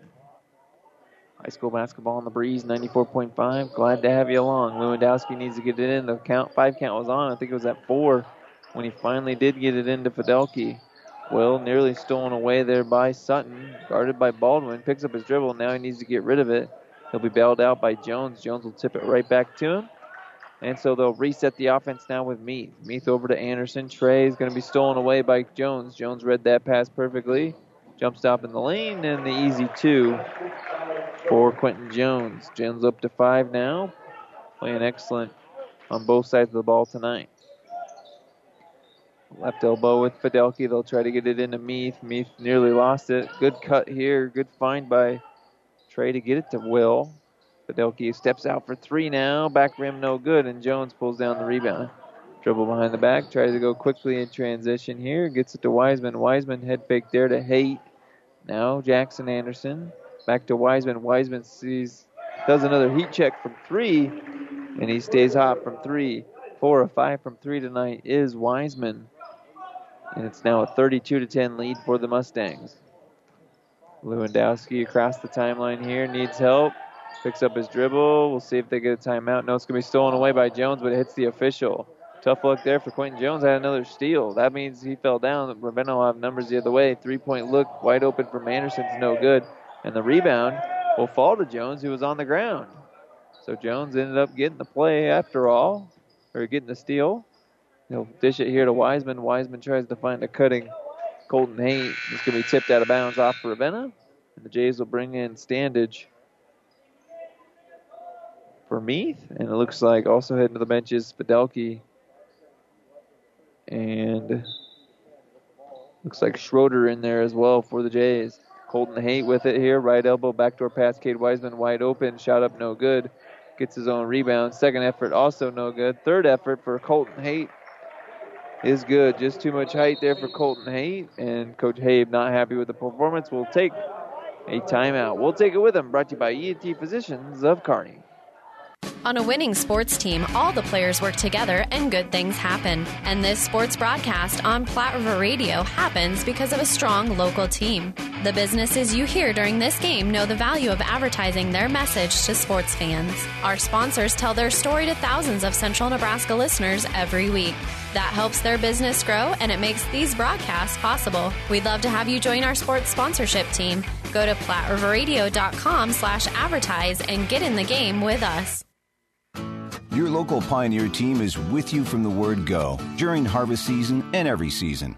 Speaker 2: High school basketball on the breeze, 94.5. Glad to have you along. Lewandowski needs to get it in. The count, five count was on. I think it was at four when he finally did get it into Fidelki. Will nearly stolen away there by Sutton, guarded by Baldwin. Picks up his dribble. Now he needs to get rid of it. He'll be bailed out by Jones. Jones will tip it right back to him. And so they'll reset the offense now with Meath. Meath over to Anderson. Trey is going to be stolen away by Jones. Jones read that pass perfectly. Jump stop in the lane and the easy two for Quentin Jones. Jones up to five now. Playing excellent on both sides of the ball tonight. Left elbow with Fidelki. They'll try to get it into Meath. Meath nearly lost it. Good cut here. Good find by Trey to get it to Will. Fidelki steps out for three now. Back rim no good, and Jones pulls down the rebound. Dribble behind the back. Tries to go quickly in transition here. Gets it to Wiseman. Wiseman head fake there to Haight. Now Jackson Anderson. Back to Wiseman. Wiseman sees does another heat check from three, and he stays hot from three. Four or five from three tonight is Wiseman. And it's now a 32 to 10 lead for the Mustangs. Lewandowski across the timeline here needs help. Picks up his dribble. We'll see if they get a timeout. No, it's going to be stolen away by Jones, but it hits the official. Tough luck there for Quentin Jones. Had another steal. That means he fell down. Ravenna will have numbers the other way. Three point look wide open from Anderson's no good. And the rebound will fall to Jones, who was on the ground. So Jones ended up getting the play after all, or getting the steal. He'll dish it here to Wiseman. Wiseman tries to find a cutting Colton Haight. It's going to be tipped out of bounds off for Ravenna. And the Jays will bring in Standage for Meath. And it looks like also heading to the benches, Fidelki. And looks like Schroeder in there as well for the Jays. Colton Haight with it here. Right elbow, backdoor pass. Cade Wiseman wide open. Shot up, no good. Gets his own rebound. Second effort, also no good. Third effort for Colton Haight. Is good. Just too much height there for Colton Haight, and Coach Habe not happy with the performance. We'll take a timeout. We'll take it with him. Brought to you by ENT Physicians of Kearney.
Speaker 12: On a winning sports team, all the players work together and good things happen. And this sports broadcast on Platte River Radio happens because of a strong local team. The businesses you hear during this game know the value of advertising their message to sports fans. Our sponsors tell their story to thousands of Central Nebraska listeners every week. That helps their business grow and it makes these broadcasts possible. We'd love to have you join our sports sponsorship team. Go to platteriverradio.com slash advertise and get in the game with us.
Speaker 13: Your local Pioneer team is with you from the word go during harvest season and every season.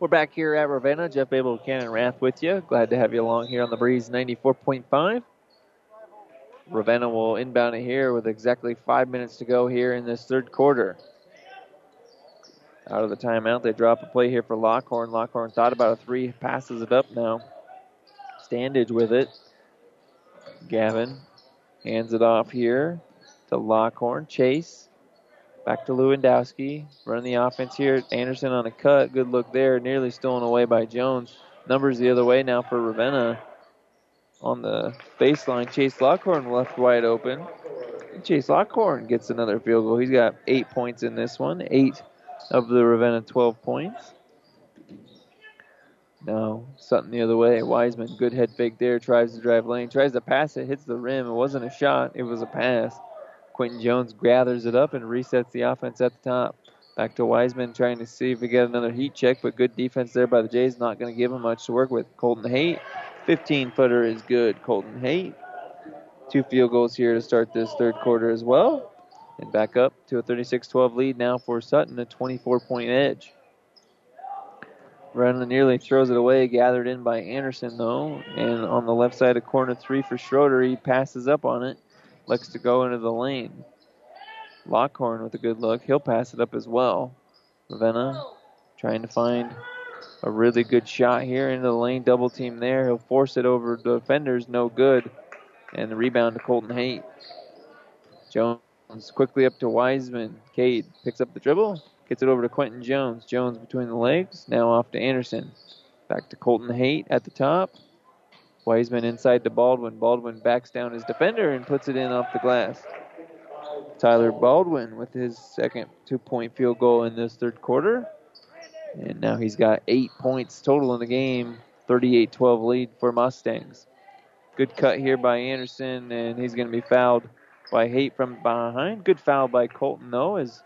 Speaker 2: We're back here at Ravenna. Jeff Babel, Cannon Rath with you. Glad to have you along here on the Breeze 94.5. Ravenna will inbound it here with exactly five minutes to go here in this third quarter. Out of the timeout, they drop a play here for Lockhorn. Lockhorn thought about a three, passes it up now. Standage with it. Gavin hands it off here to Lockhorn. Chase. Back to Lewandowski. Running the offense here. Anderson on a cut. Good look there. Nearly stolen away by Jones. Numbers the other way now for Ravenna. On the baseline, Chase Lockhorn left wide open. Chase Lockhorn gets another field goal. He's got eight points in this one. Eight of the Ravenna 12 points. No, Sutton the other way. Wiseman, good head fake there. Tries to drive lane. Tries to pass it. Hits the rim. It wasn't a shot. It was a pass. Quentin Jones gathers it up and resets the offense at the top. Back to Wiseman trying to see if we get another heat check, but good defense there by the Jays. Not going to give him much to work with. Colton Haight, 15 footer is good. Colton Haight, two field goals here to start this third quarter as well. And back up to a 36 12 lead now for Sutton, a 24 point edge. Running nearly throws it away, gathered in by Anderson though. And on the left side of corner three for Schroeder, he passes up on it. Looks to go into the lane. Lockhorn with a good look. He'll pass it up as well. Ravenna trying to find a really good shot here into the lane. Double team there. He'll force it over the defenders. No good. And the rebound to Colton Haight. Jones quickly up to Wiseman. Cade picks up the dribble. Gets it over to Quentin Jones. Jones between the legs. Now off to Anderson. Back to Colton Haight at the top. Wiseman inside to Baldwin. Baldwin backs down his defender and puts it in off the glass. Tyler Baldwin with his second two point field goal in this third quarter. And now he's got eight points total in the game. 38 12 lead for Mustangs. Good cut here by Anderson, and he's going to be fouled by Haight from behind. Good foul by Colton, though, as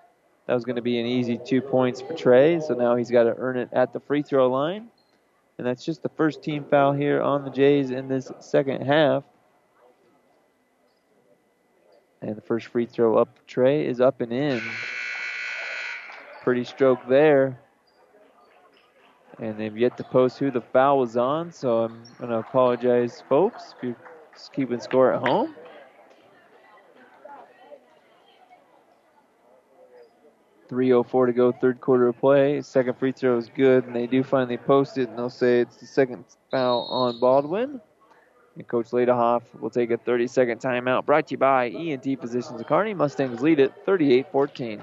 Speaker 2: that was going to be an easy two points for Trey. So now he's got to earn it at the free throw line. And that's just the first team foul here on the Jays in this second half. And the first free throw up Trey is up and in. Pretty stroke there. And they've yet to post who the foul was on, so I'm going to apologize, folks, if you're keeping score at home. Three oh four to go, third quarter of play. Second free throw is good, and they do finally post it, and they'll say it's the second foul on Baldwin. And Coach Ladehoff will take a 30 second timeout. Brought to you by ENT Physicians of Kearney. Mustangs lead it 38 14.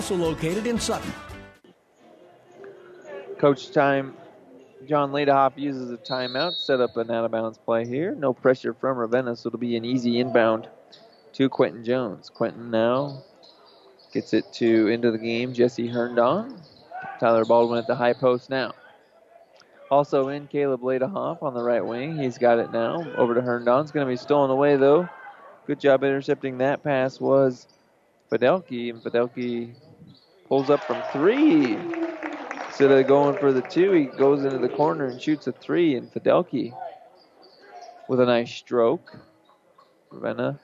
Speaker 5: also located in Sutton.
Speaker 2: Coach time. John Ladehoff uses a timeout, set up an out of bounds play here. No pressure from Ravenna, so it'll be an easy inbound to Quentin Jones. Quentin now gets it to into the game. Jesse Herndon. Tyler Baldwin at the high post now. Also in Caleb Ladehoff on the right wing. He's got it now. Over to Herndon. It's going to be stolen away though. Good job intercepting that pass was Fidelki, and Fidelki pulls up from three. Instead of going for the two, he goes into the corner and shoots a three, and Fidelki with a nice stroke. Ravenna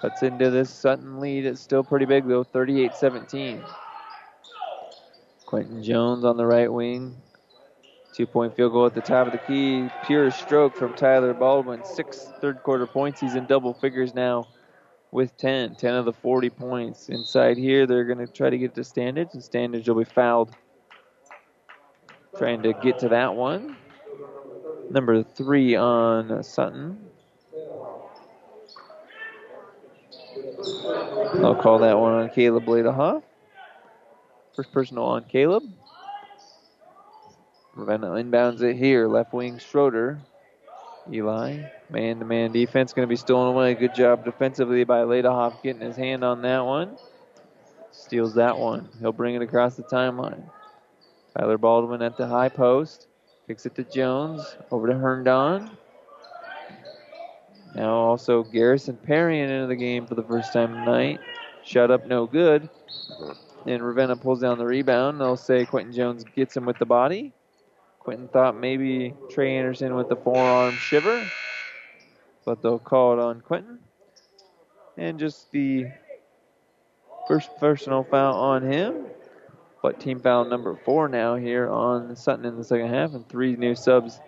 Speaker 2: cuts into this Sutton lead. It's still pretty big though, 38-17. Quentin Jones on the right wing. Two point field goal at the top of the key. Pure stroke from Tyler Baldwin. Six third quarter points. He's in double figures now with 10. 10 of the 40 points. Inside here, they're going to try to get to Standage, and Standage will be fouled. Trying to get to that one. Number three on Sutton. I'll call that one on Caleb Ladehoff. First personal on Caleb. Ravenna inbounds it here. Left wing Schroeder. Eli. Man to man defense going to be stolen away. Good job defensively by Ladehoff getting his hand on that one. Steals that one. He'll bring it across the timeline. Tyler Baldwin at the high post. Kicks it to Jones. Over to Herndon. Now also Garrison Perry into the game for the first time tonight. Shut up, no good. And Ravenna pulls down the rebound. They'll say Quentin Jones gets him with the body. Quentin thought maybe Trey Anderson with the forearm shiver, but they'll call it on Quentin. And just the first personal foul on him. But team foul number four now here on Sutton in the second half, and three new subs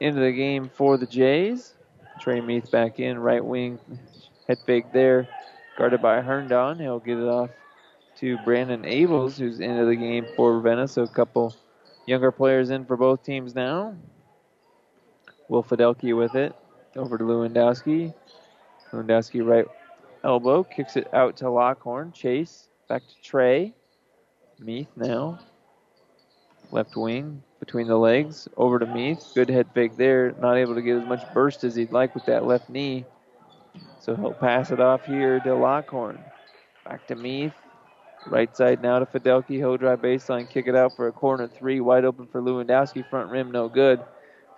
Speaker 2: into the game for the Jays. Trey Meath back in, right wing, head fake there, guarded by Herndon. He'll get it off to Brandon Abels, who's into the game for Ravenna. So a couple younger players in for both teams now. Will Fidelki with it. Over to Lewandowski. Lewandowski right elbow. Kicks it out to Lockhorn. Chase. Back to Trey. Meath now. Left wing between the legs. Over to Meath. Good head fake there. Not able to get as much burst as he'd like with that left knee. So he'll pass it off here to Lockhorn. Back to Meath. Right side now to Fidelki. He'll drive baseline, kick it out for a corner three. Wide open for Lewandowski. Front rim, no good.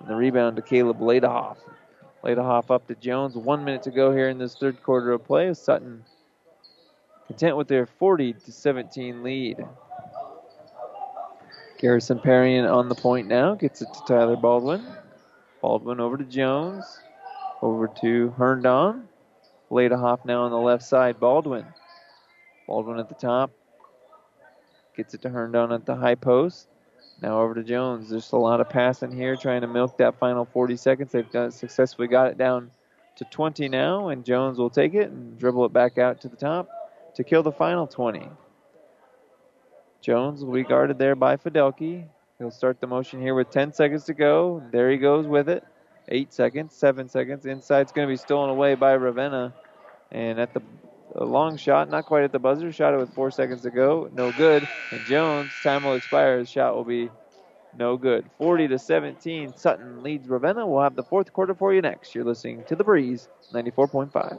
Speaker 2: And the rebound to Caleb Ladehoff. Ladehoff up to Jones. One minute to go here in this third quarter of play. Sutton content with their 40 to 17 lead. Garrison Perrion on the point now. Gets it to Tyler Baldwin. Baldwin over to Jones. Over to Herndon. Ladehoff now on the left side. Baldwin. Baldwin at the top. Gets it to Herndon at the high post. Now over to Jones. There's a lot of passing here, trying to milk that final 40 seconds. They've done successfully got it down to 20 now, and Jones will take it and dribble it back out to the top to kill the final 20. Jones will be guarded there by Fidelki. He'll start the motion here with 10 seconds to go. There he goes with it. Eight seconds, seven seconds. Inside's going to be stolen away by Ravenna. And at the a long shot, not quite at the buzzer. Shot it with four seconds to go. No good. And Jones, time will expire. His shot will be no good. 40 to 17. Sutton leads Ravenna. We'll have the fourth quarter for you next. You're listening to The Breeze, 94.5.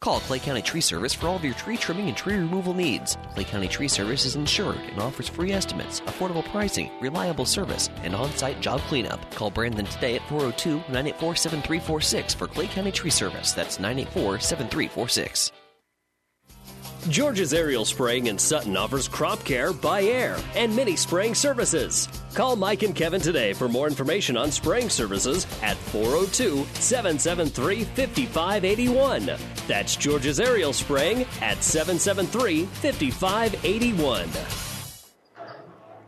Speaker 10: Call Clay County Tree Service for all of your tree trimming and tree removal needs. Clay County Tree Service is insured and offers free estimates, affordable pricing, reliable service, and on site job cleanup. Call Brandon today at 402 984 7346 for Clay County Tree Service. That's 984 7346.
Speaker 1: George's Aerial Spraying in Sutton offers crop care by air and many spraying services. Call Mike and Kevin today for more information on spraying services at 402 773 5581. That's George's Aerial Spraying at 773 5581.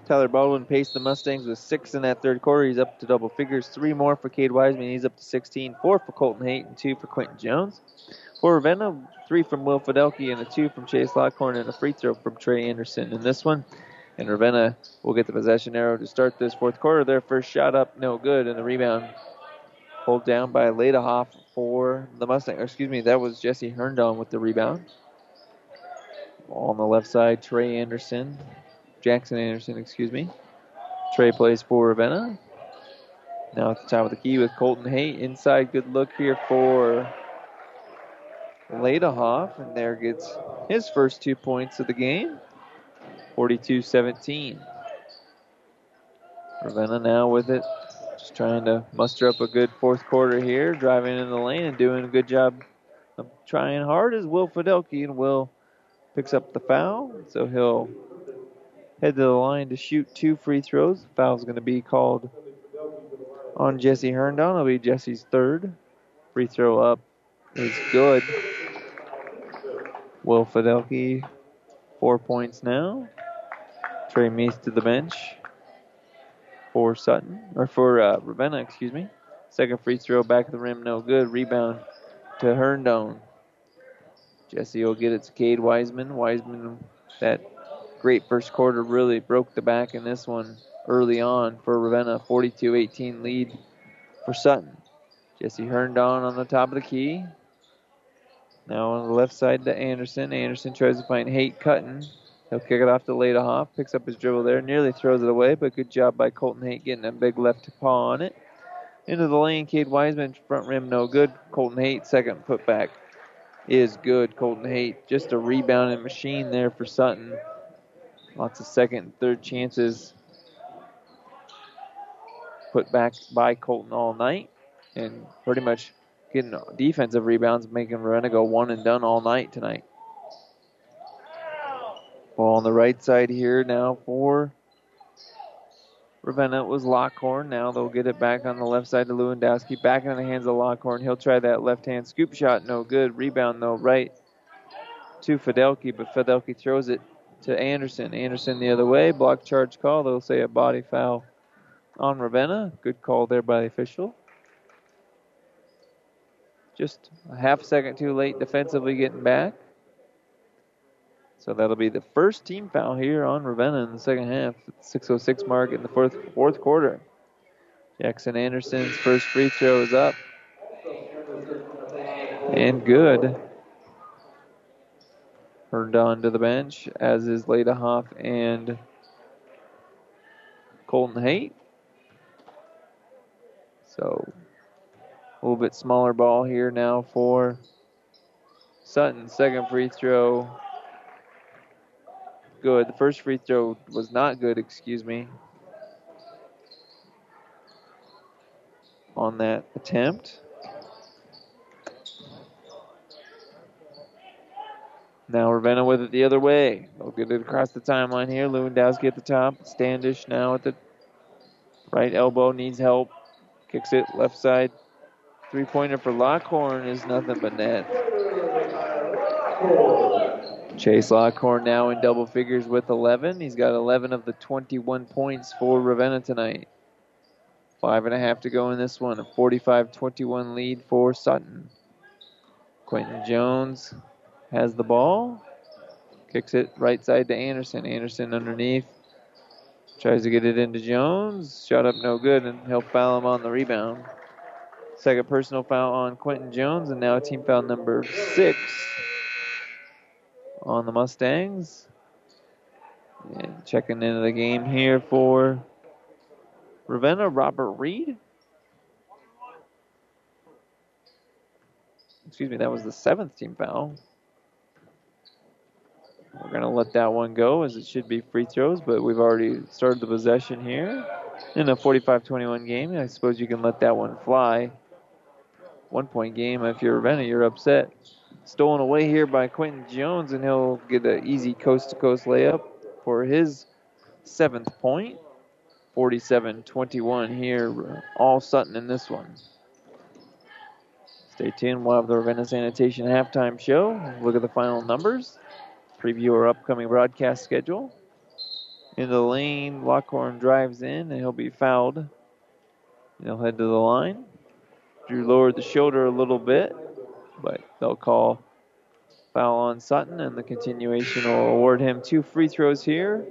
Speaker 2: Tyler Baldwin paced the Mustangs with six in that third quarter. He's up to double figures. Three more for Cade Wiseman. He's up to 16. Four for Colton Haight and two for Quentin Jones. For Ravenna, three from Will Fidelki and a two from Chase Lockhorn and a free throw from Trey Anderson. In this one, And Ravenna will get the possession arrow to start this fourth quarter. Their first shot up, no good, and the rebound pulled down by Ladehoff for the Mustang. Or excuse me, that was Jesse Herndon with the rebound. Ball on the left side, Trey Anderson, Jackson Anderson, excuse me. Trey plays for Ravenna. Now at the top of the key with Colton Haight. Inside, good look here for Ladehoff, and there gets his first two points of the game. 42 17. Ravenna now with it. Just trying to muster up a good fourth quarter here. Driving in the lane and doing a good job of trying hard is Will Fidelki. And Will picks up the foul. So he'll head to the line to shoot two free throws. The foul's going to be called on Jesse Herndon. It'll be Jesse's third. Free throw up is good. Will Fidelki, four points now. Trey Meath to the bench for Sutton, or for uh, Ravenna, excuse me. Second free throw back of the rim, no good. Rebound to Herndon. Jesse will get it to Cade Wiseman. Wiseman, that great first quarter, really broke the back in this one early on for Ravenna. 42 18 lead for Sutton. Jesse Herndon on the top of the key. Now on the left side to Anderson. Anderson tries to find Haight Cutting. He'll kick it off to Ladehoff. Picks up his dribble there. Nearly throws it away, but good job by Colton Haight getting a big left paw on it. Into the lane, Cade Wiseman, front rim, no good. Colton Haight, second putback is good. Colton Haight, just a rebounding machine there for Sutton. Lots of second and third chances put back by Colton all night. And pretty much getting defensive rebounds, making Ravenna go one and done all night tonight. Ball on the right side here now for Ravenna. It was Lockhorn. Now they'll get it back on the left side to Lewandowski. Back in the hands of Lockhorn. He'll try that left hand scoop shot. No good. Rebound though right to Fidelki, but Fidelki throws it to Anderson. Anderson the other way. Block charge call. They'll say a body foul on Ravenna. Good call there by the official. Just a half second too late defensively getting back. So that'll be the first team foul here on Ravenna in the second half. 6:06 mark in the fourth fourth quarter. Jackson Anderson's first free throw is up and good. Turned on to the bench, as is Ladehoff and Colton Haight. So a little bit smaller ball here now for Sutton. Second free throw. Good. The first free throw was not good, excuse me. On that attempt. Now Ravenna with it the other way. They'll get it across the timeline here. Lewandowski at the top. Standage now at the right elbow. Needs help. Kicks it left side. Three pointer for Lockhorn is nothing but net. Chase Lockhorn now in double figures with 11. He's got 11 of the 21 points for Ravenna tonight. Five and a half to go in this one. A 45 21 lead for Sutton. Quentin Jones has the ball. Kicks it right side to Anderson. Anderson underneath. Tries to get it into Jones. Shot up no good, and he'll foul him on the rebound. Second personal foul on Quentin Jones, and now team foul number six on the Mustangs. And checking into the game here for Ravenna, Robert Reed. Excuse me, that was the seventh team foul. We're going to let that one go as it should be free throws, but we've already started the possession here in a 45 21 game. I suppose you can let that one fly. One point game. If you're Ravenna, you're upset. Stolen away here by Quentin Jones, and he'll get an easy coast to coast layup for his seventh point. 47 21 here. All Sutton in this one. Stay tuned. We'll have the Ravenna Sanitation halftime show. Look at the final numbers. Preview our upcoming broadcast schedule. In the lane, Lockhorn drives in and he'll be fouled. He'll head to the line. Drew lowered the shoulder a little bit, but they'll call foul on Sutton, and the continuation will award him two free throws here.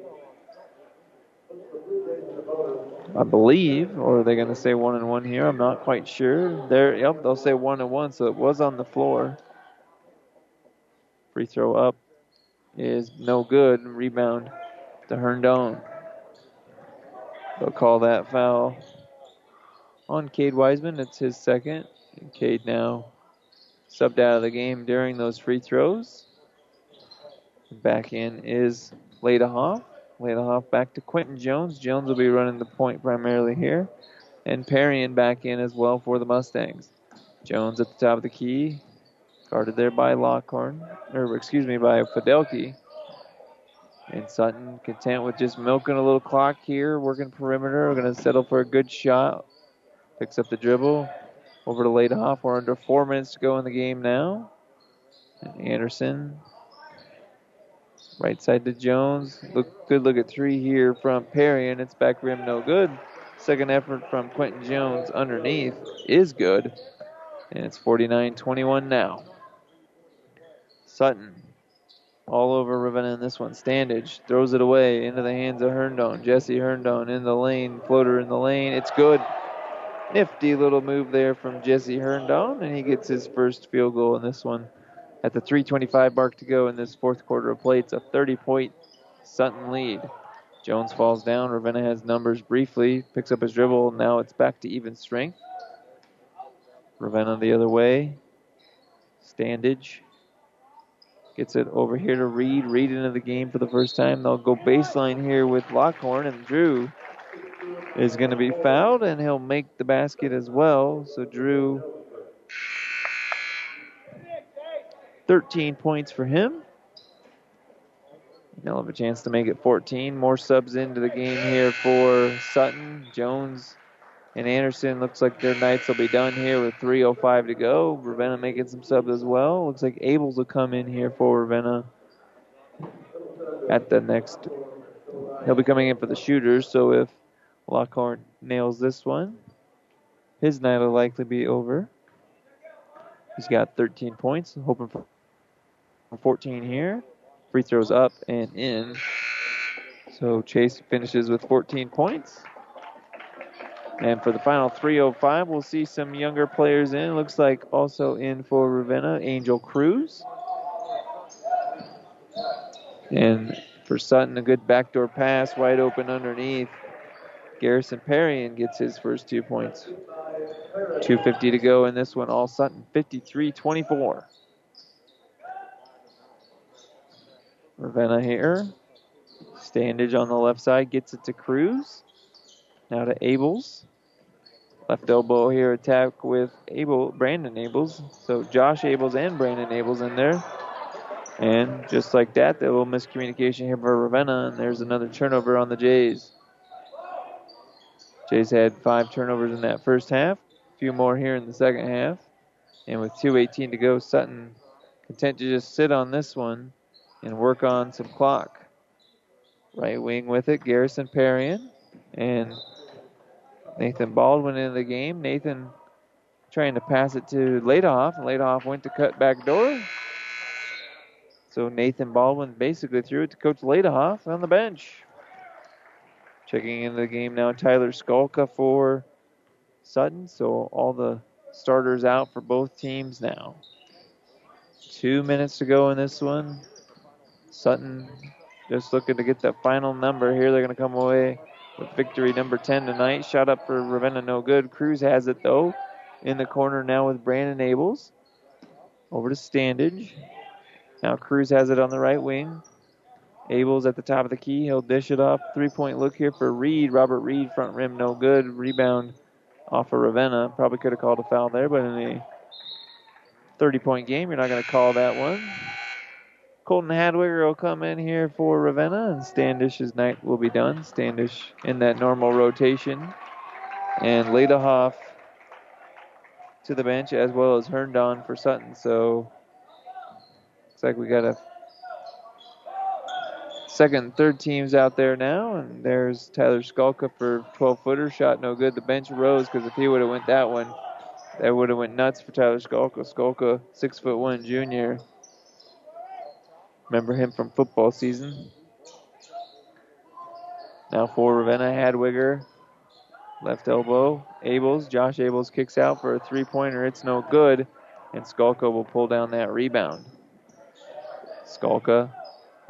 Speaker 2: I believe, or are they going to say one and one here? I'm not quite sure. There, yep, they'll say one and one, so it was on the floor. Free throw up is no good. Rebound to Herndon. They'll call that foul on Cade Wiseman. It's his second. Cade now subbed out of the game during those free throws. Back in is Ladehoff. Ladehoff back to Quentin Jones. Jones will be running the point primarily here. And Perrion back in as well for the Mustangs. Jones at the top of the key. Guarded there by Lockhorn. Or, excuse me, by Fidelki. And Sutton content with just milking a little clock here, working perimeter. We're going to settle for a good shot. Picks up the dribble. Over to Ladehoff. We're under four minutes to go in the game now. And Anderson Right side to Jones. Look, good look at three here from Perry, and it's back rim, no good. Second effort from Quentin Jones underneath is good, and it's 49-21 now. Sutton all over Ravenna in this one. Standage throws it away into the hands of Herndon. Jesse Herndon in the lane, floater in the lane. It's good. Nifty little move there from Jesse Herndon, and he gets his first field goal in this one at the 325 mark to go in this fourth quarter of play. It's a 30 point Sutton lead. Jones falls down. Ravenna has numbers briefly, picks up his dribble. Now it's back to even strength. Ravenna the other way. Standage gets it over here to Reed. Reed into the game for the first time. They'll go baseline here with Lockhorn, and Drew is going to be fouled, and he'll make the basket as well. So Drew 13 points for him. They'll have a chance to make it 14. More subs into the game here for Sutton. Jones and Anderson looks like their nights will be done here with 3.05 to go. Ravenna making some subs as well. Looks like Abels will come in here for Ravenna at the next. He'll be coming in for the shooters, so if Lockhorn nails this one, his night will likely be over. He's got 13 points, hoping for 14 here. Free throws up and in. So Chase finishes with 14 points. And for the final 305, we'll see some younger players in. Looks like also in for Ravenna, Angel Cruz. And for Sutton, a good backdoor pass, wide open underneath. Garrison Perrion gets his first two points. 2.50 to go in this one. All Sutton 53 24. Ravenna here. Standage on the left side gets it to Cruz. Now to Abels. Left elbow here attack with Abel Brandon Abels. So Josh Abels and Brandon Abels in there. And just like that, the little miscommunication here for Ravenna, and there's another turnover on the Jays. Jays had five turnovers in that first half, a few more here in the second half. And with 2.18 to go, Sutton content to just sit on this one and work on some clock. Right wing with it, Garrison Parian and Nathan Baldwin in the game. Nathan trying to pass it to Ladehoff. Ladehoff went to cut back door. So Nathan Baldwin basically threw it to Coach Ladehoff on the bench. Checking into the game now, Tyler Skolka for Sutton. So all the starters out for both teams now. Two minutes to go in this one. Sutton just looking to get that final number here. They're going to come away with victory number 10 tonight. Shot up for Ravenna, no good. Cruz has it though. In the corner now with Brandon Abels. Over to Standage. Now Cruz has it on the right wing. Abels at the top of the key. He'll dish it off. Three point look here for Reed. Robert Reed, front rim, no good. Rebound off of Ravenna. Probably could have called a foul there, but in a 30 point game, you're not going to call that one. Colton Hadwiger will come in here for Ravenna, and Standage's night will be done. Standage in that normal rotation. And Ladehoff to the bench, as well as Herndon for Sutton. So looks like we got a second and third teams out there now. And there's Tyler Skolka for 12 footer. Shot no good. The bench rose because if he would have went that one, that would have went nuts for Tyler Skolka. Skolka, six foot one junior, Remember him from football season. Now for Ravenna, Hadwiger, left elbow, Abels. Josh Abels kicks out for a three pointer. It's no good, and Skalka will pull down that rebound. Skalka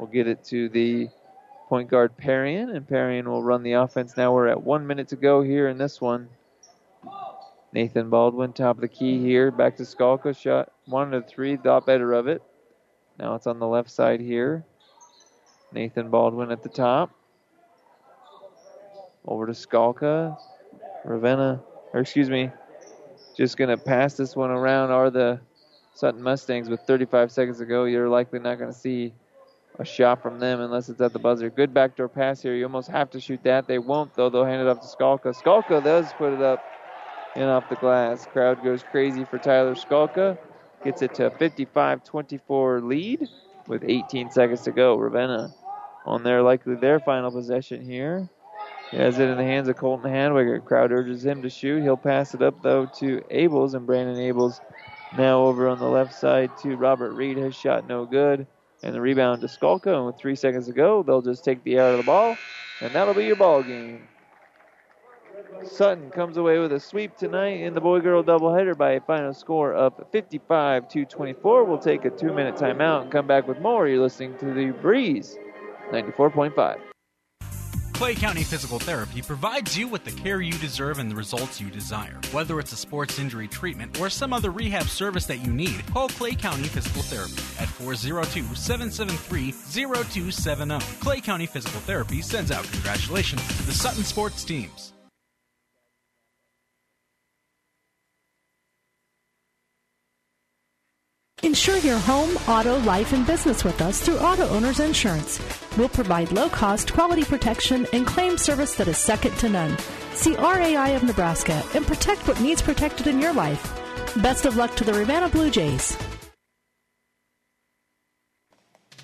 Speaker 2: will get it to the point guard Parian, and Parian will run the offense. Now we're at one minute to go here in this one. Nathan Baldwin, top of the key here. Back to Skalka. Shot one to three. Thought better of it. Now it's on the left side here. Nathan Baldwin at the top. Over to Skalka. Ravenna, or excuse me, just going to pass this one around. Are the Sutton Mustangs with 35 seconds to go? You're likely not going to see a shot from them unless it's at the buzzer. Good backdoor pass here. You almost have to shoot that. They won't, though. They'll hand it off to Skalka. Skalka does put it up and off the glass. Crowd goes crazy for Tyler Skalka. Gets it to a 55 24 lead with 18 seconds to go. Ravenna on their likely their final possession here. He has it in the hands of Colton Hadwiger. Crowd urges him to shoot. He'll pass it up though to Abels, and Brandon Abels now over on the left side to Robert Reed. His shot no good. And the rebound to Skalka. And with three seconds to go, they'll just take the air out of the ball. And that'll be your ball game. Sutton comes away with a sweep tonight in the boy girl doubleheader by a final score of 55 to 24. We'll take a two minute timeout and come back with more. You're listening to the Breeze 94.5.
Speaker 4: Clay County Physical Therapy provides you with the care you deserve and the results you desire. Whether it's a sports injury treatment or some other rehab service that you need, call Clay County Physical Therapy at 402 773 0270. Clay County Physical Therapy sends out congratulations to the Sutton sports teams.
Speaker 6: Insure your home, auto, life, and business with us through Auto Owners Insurance. We'll provide low cost, quality protection and claim service that is second to none. See RAI of Nebraska and protect what needs protected in your life. Best of luck to the Ravenna Blue Jays.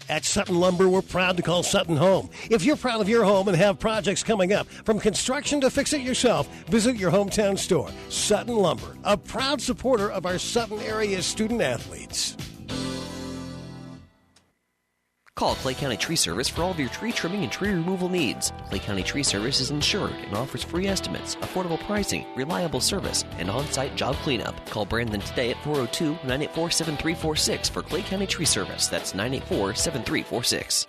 Speaker 5: At Sutton Lumber, we're proud to call Sutton home. If you're proud of your home and have projects coming up, from construction to fix it yourself, visit your hometown store. Sutton Lumber, a proud supporter of our Sutton area student athletes.
Speaker 10: Call Clay County Tree Service for all of your tree trimming and tree removal needs. Clay County Tree Service is insured and offers free estimates, affordable pricing, reliable service, and on site job cleanup. Call Brandon today at 402 984 7346 for Clay County Tree Service. That's 984 7346.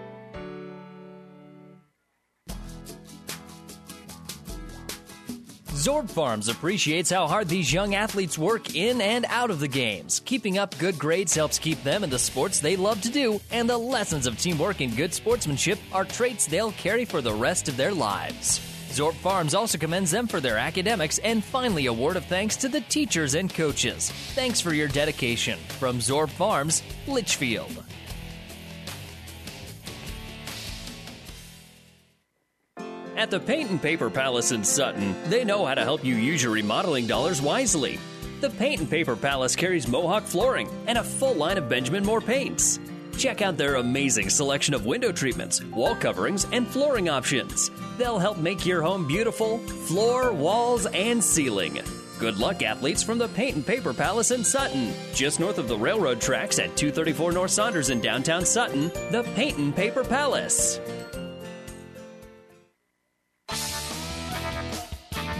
Speaker 9: Zorb Farms appreciates how hard these young athletes work in and out of the games. Keeping up good grades helps keep them in the sports they love to do, and the lessons of teamwork and good sportsmanship are traits they'll carry for the rest of their lives. Zorb Farms also commends them for their academics and finally a word of thanks to the teachers and coaches. Thanks for your dedication. From Zorb Farms, Litchfield. At the Paint and Paper Palace in Sutton, they know how to help you use your remodeling dollars wisely. The Paint and Paper Palace carries Mohawk flooring and a full line of Benjamin Moore paints. Check out their amazing selection of window treatments, wall coverings, and flooring options. They'll help make your home beautiful, floor, walls, and ceiling. Good luck, athletes, from the Paint and Paper Palace in Sutton. Just north of the railroad tracks at 234 North Saunders in downtown Sutton, the Paint and Paper Palace.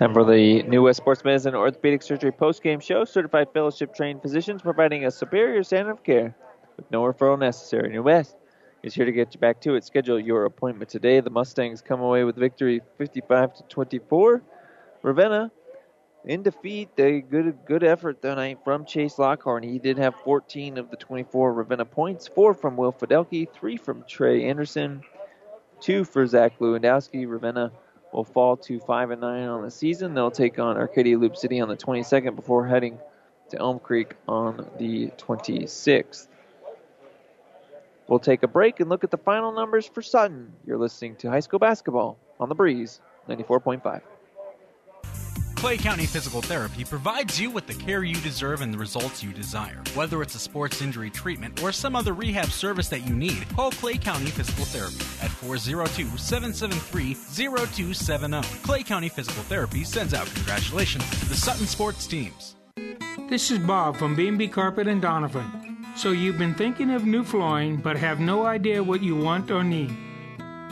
Speaker 2: Time for the New West Sports Medicine Orthopedic Surgery post-game show. Certified fellowship trained physicians providing a superior standard of care with no referral necessary. New West is here to get you back to it. Schedule your appointment today. The Mustangs come away with victory 55 to 24. Ravenna in defeat. A good good effort tonight from Chase Lockhorn. He did have 14 of the 24 Ravenna points, four from Will Fidelki, three from Trey Anderson, two for Zach Lewandowski. Ravenna will fall to five and nine on the season. They'll take on Arcadia Loup City on the 22nd before heading to Elm Creek on the 26th. We'll take a break and look at the final numbers for Sutton. You're listening to high school basketball on the Breeze 94.5.
Speaker 4: Clay County Physical Therapy provides you with the care you deserve and the results you desire. Whether it's a sports injury treatment or some other rehab service that you need, call Clay County Physical Therapy at 402 773 0270. Clay County Physical Therapy sends out congratulations to the Sutton sports teams.
Speaker 8: This is Bob from B&B Carpet and Donovan. So you've been thinking of new flooring but have no idea what you want or need.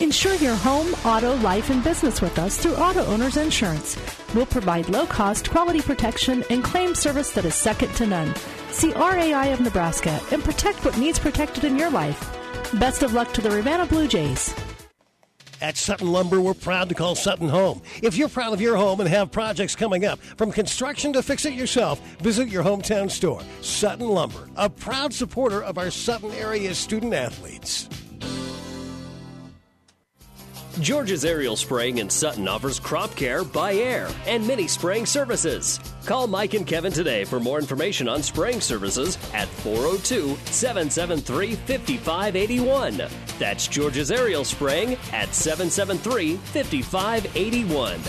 Speaker 6: Insure your home, auto, life, and business with us through Auto Owners Insurance. We'll provide low cost, quality protection and claim service that is second to none. See RAI of Nebraska and protect what needs protected in your life. Best of luck to the Ravenna Blue Jays.
Speaker 5: At Sutton Lumber, we're proud to call Sutton home. If you're proud of your home and have projects coming up, from construction to fix it yourself, visit your hometown store. Sutton Lumber, a proud supporter of our Sutton area student athletes.
Speaker 1: George's Aerial Spraying in Sutton offers crop care by air and mini spraying services. Call Mike and Kevin today for more information on spraying services at 402 773 5581. That's George's Aerial Spraying at 773 5581.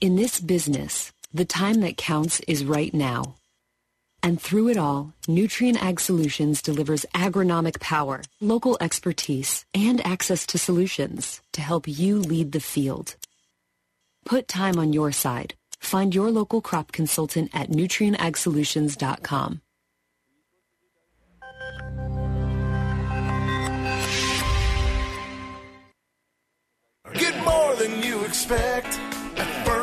Speaker 14: In this business, the time that counts is right now. And through it all, Nutrien Ag Solutions delivers agronomic power, local expertise, and access to solutions to help you lead the field. Put time on your side. Find your local crop consultant at nutrienagsolutions.com.
Speaker 11: Get more than you expect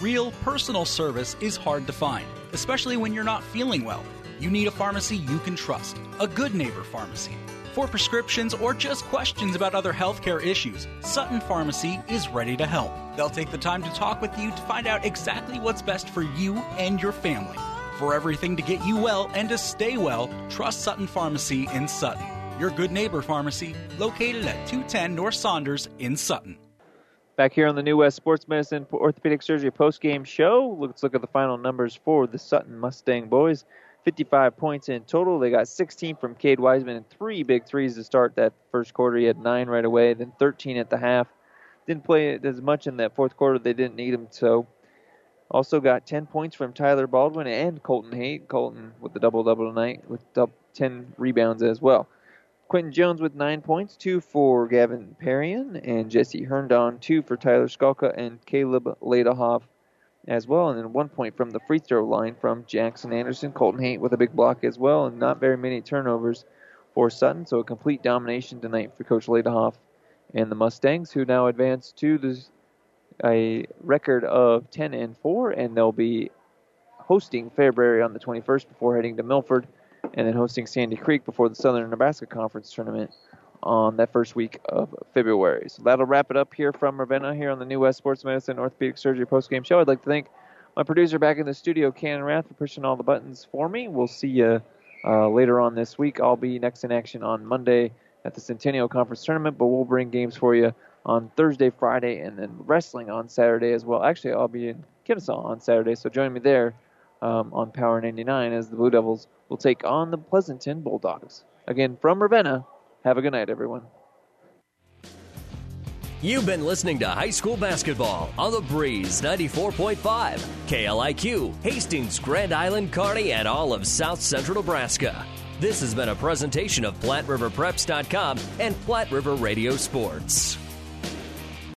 Speaker 4: Real personal service is hard to find, especially when you're not feeling well. You need a pharmacy you can trust, a good neighbor pharmacy. For prescriptions or just questions about other healthcare issues, Sutton Pharmacy is ready to help. They'll take the time to talk with you to find out exactly what's best for you and your family. For everything to get you well and to stay well, trust Sutton Pharmacy in Sutton. Your good neighbor pharmacy, located at 210 North Saunders in Sutton.
Speaker 2: Back here on the New West Sports Medicine Orthopedic Surgery post-game show, let's look at the final numbers for the Sutton Mustang boys. 55 points in total. They got 16 from Cade Wiseman and three big threes to start that first quarter. He had nine right away, then 13 at the half. Didn't play as much in that fourth quarter. They didn't need him, so also got 10 points from Tyler Baldwin and Colton Haight. Colton with the double-double tonight with 10 rebounds as well. Quentin Jones with nine points, two for Gavin Perrion and Jesse Herndon, two for Tyler Skalka and Caleb Ladehoff as well, and then one point from the free throw line from Jackson Anderson. Colton Haight with a big block as well, and not very many turnovers for Sutton, so a complete domination tonight for Coach Ladehoff and the Mustangs, who now advance to the, a record of 10 and 4, and they'll be hosting Fairbury on the 21st before heading to Milford and then hosting Sandy Creek before the Southern Nebraska Conference tournament on that first week of February. So that'll wrap it up here from Ravenna here on the New West Sports Medicine Orthopedic Surgery postgame show. I'd like to thank my producer back in the studio, Cannon Rath, for pushing all the buttons for me. We'll see you uh, later on this week. I'll be next in action on Monday at the Centennial Conference tournament, but we'll bring games for you on Thursday, Friday, and then wrestling on Saturday as well. Actually, I'll be in Kenesaw on Saturday, so join me there um, on Power 99 as the Blue Devils will take on the Pleasanton Bulldogs. Again, from Ravenna, have a good night, everyone.
Speaker 9: You've been listening to high school basketball on the Breeze 94.5, KLIQ, Hastings, Grand Island, Kearney, and all of South Central Nebraska. This has been a presentation of PlatteRiverPreps.com and Platte River Radio Sports.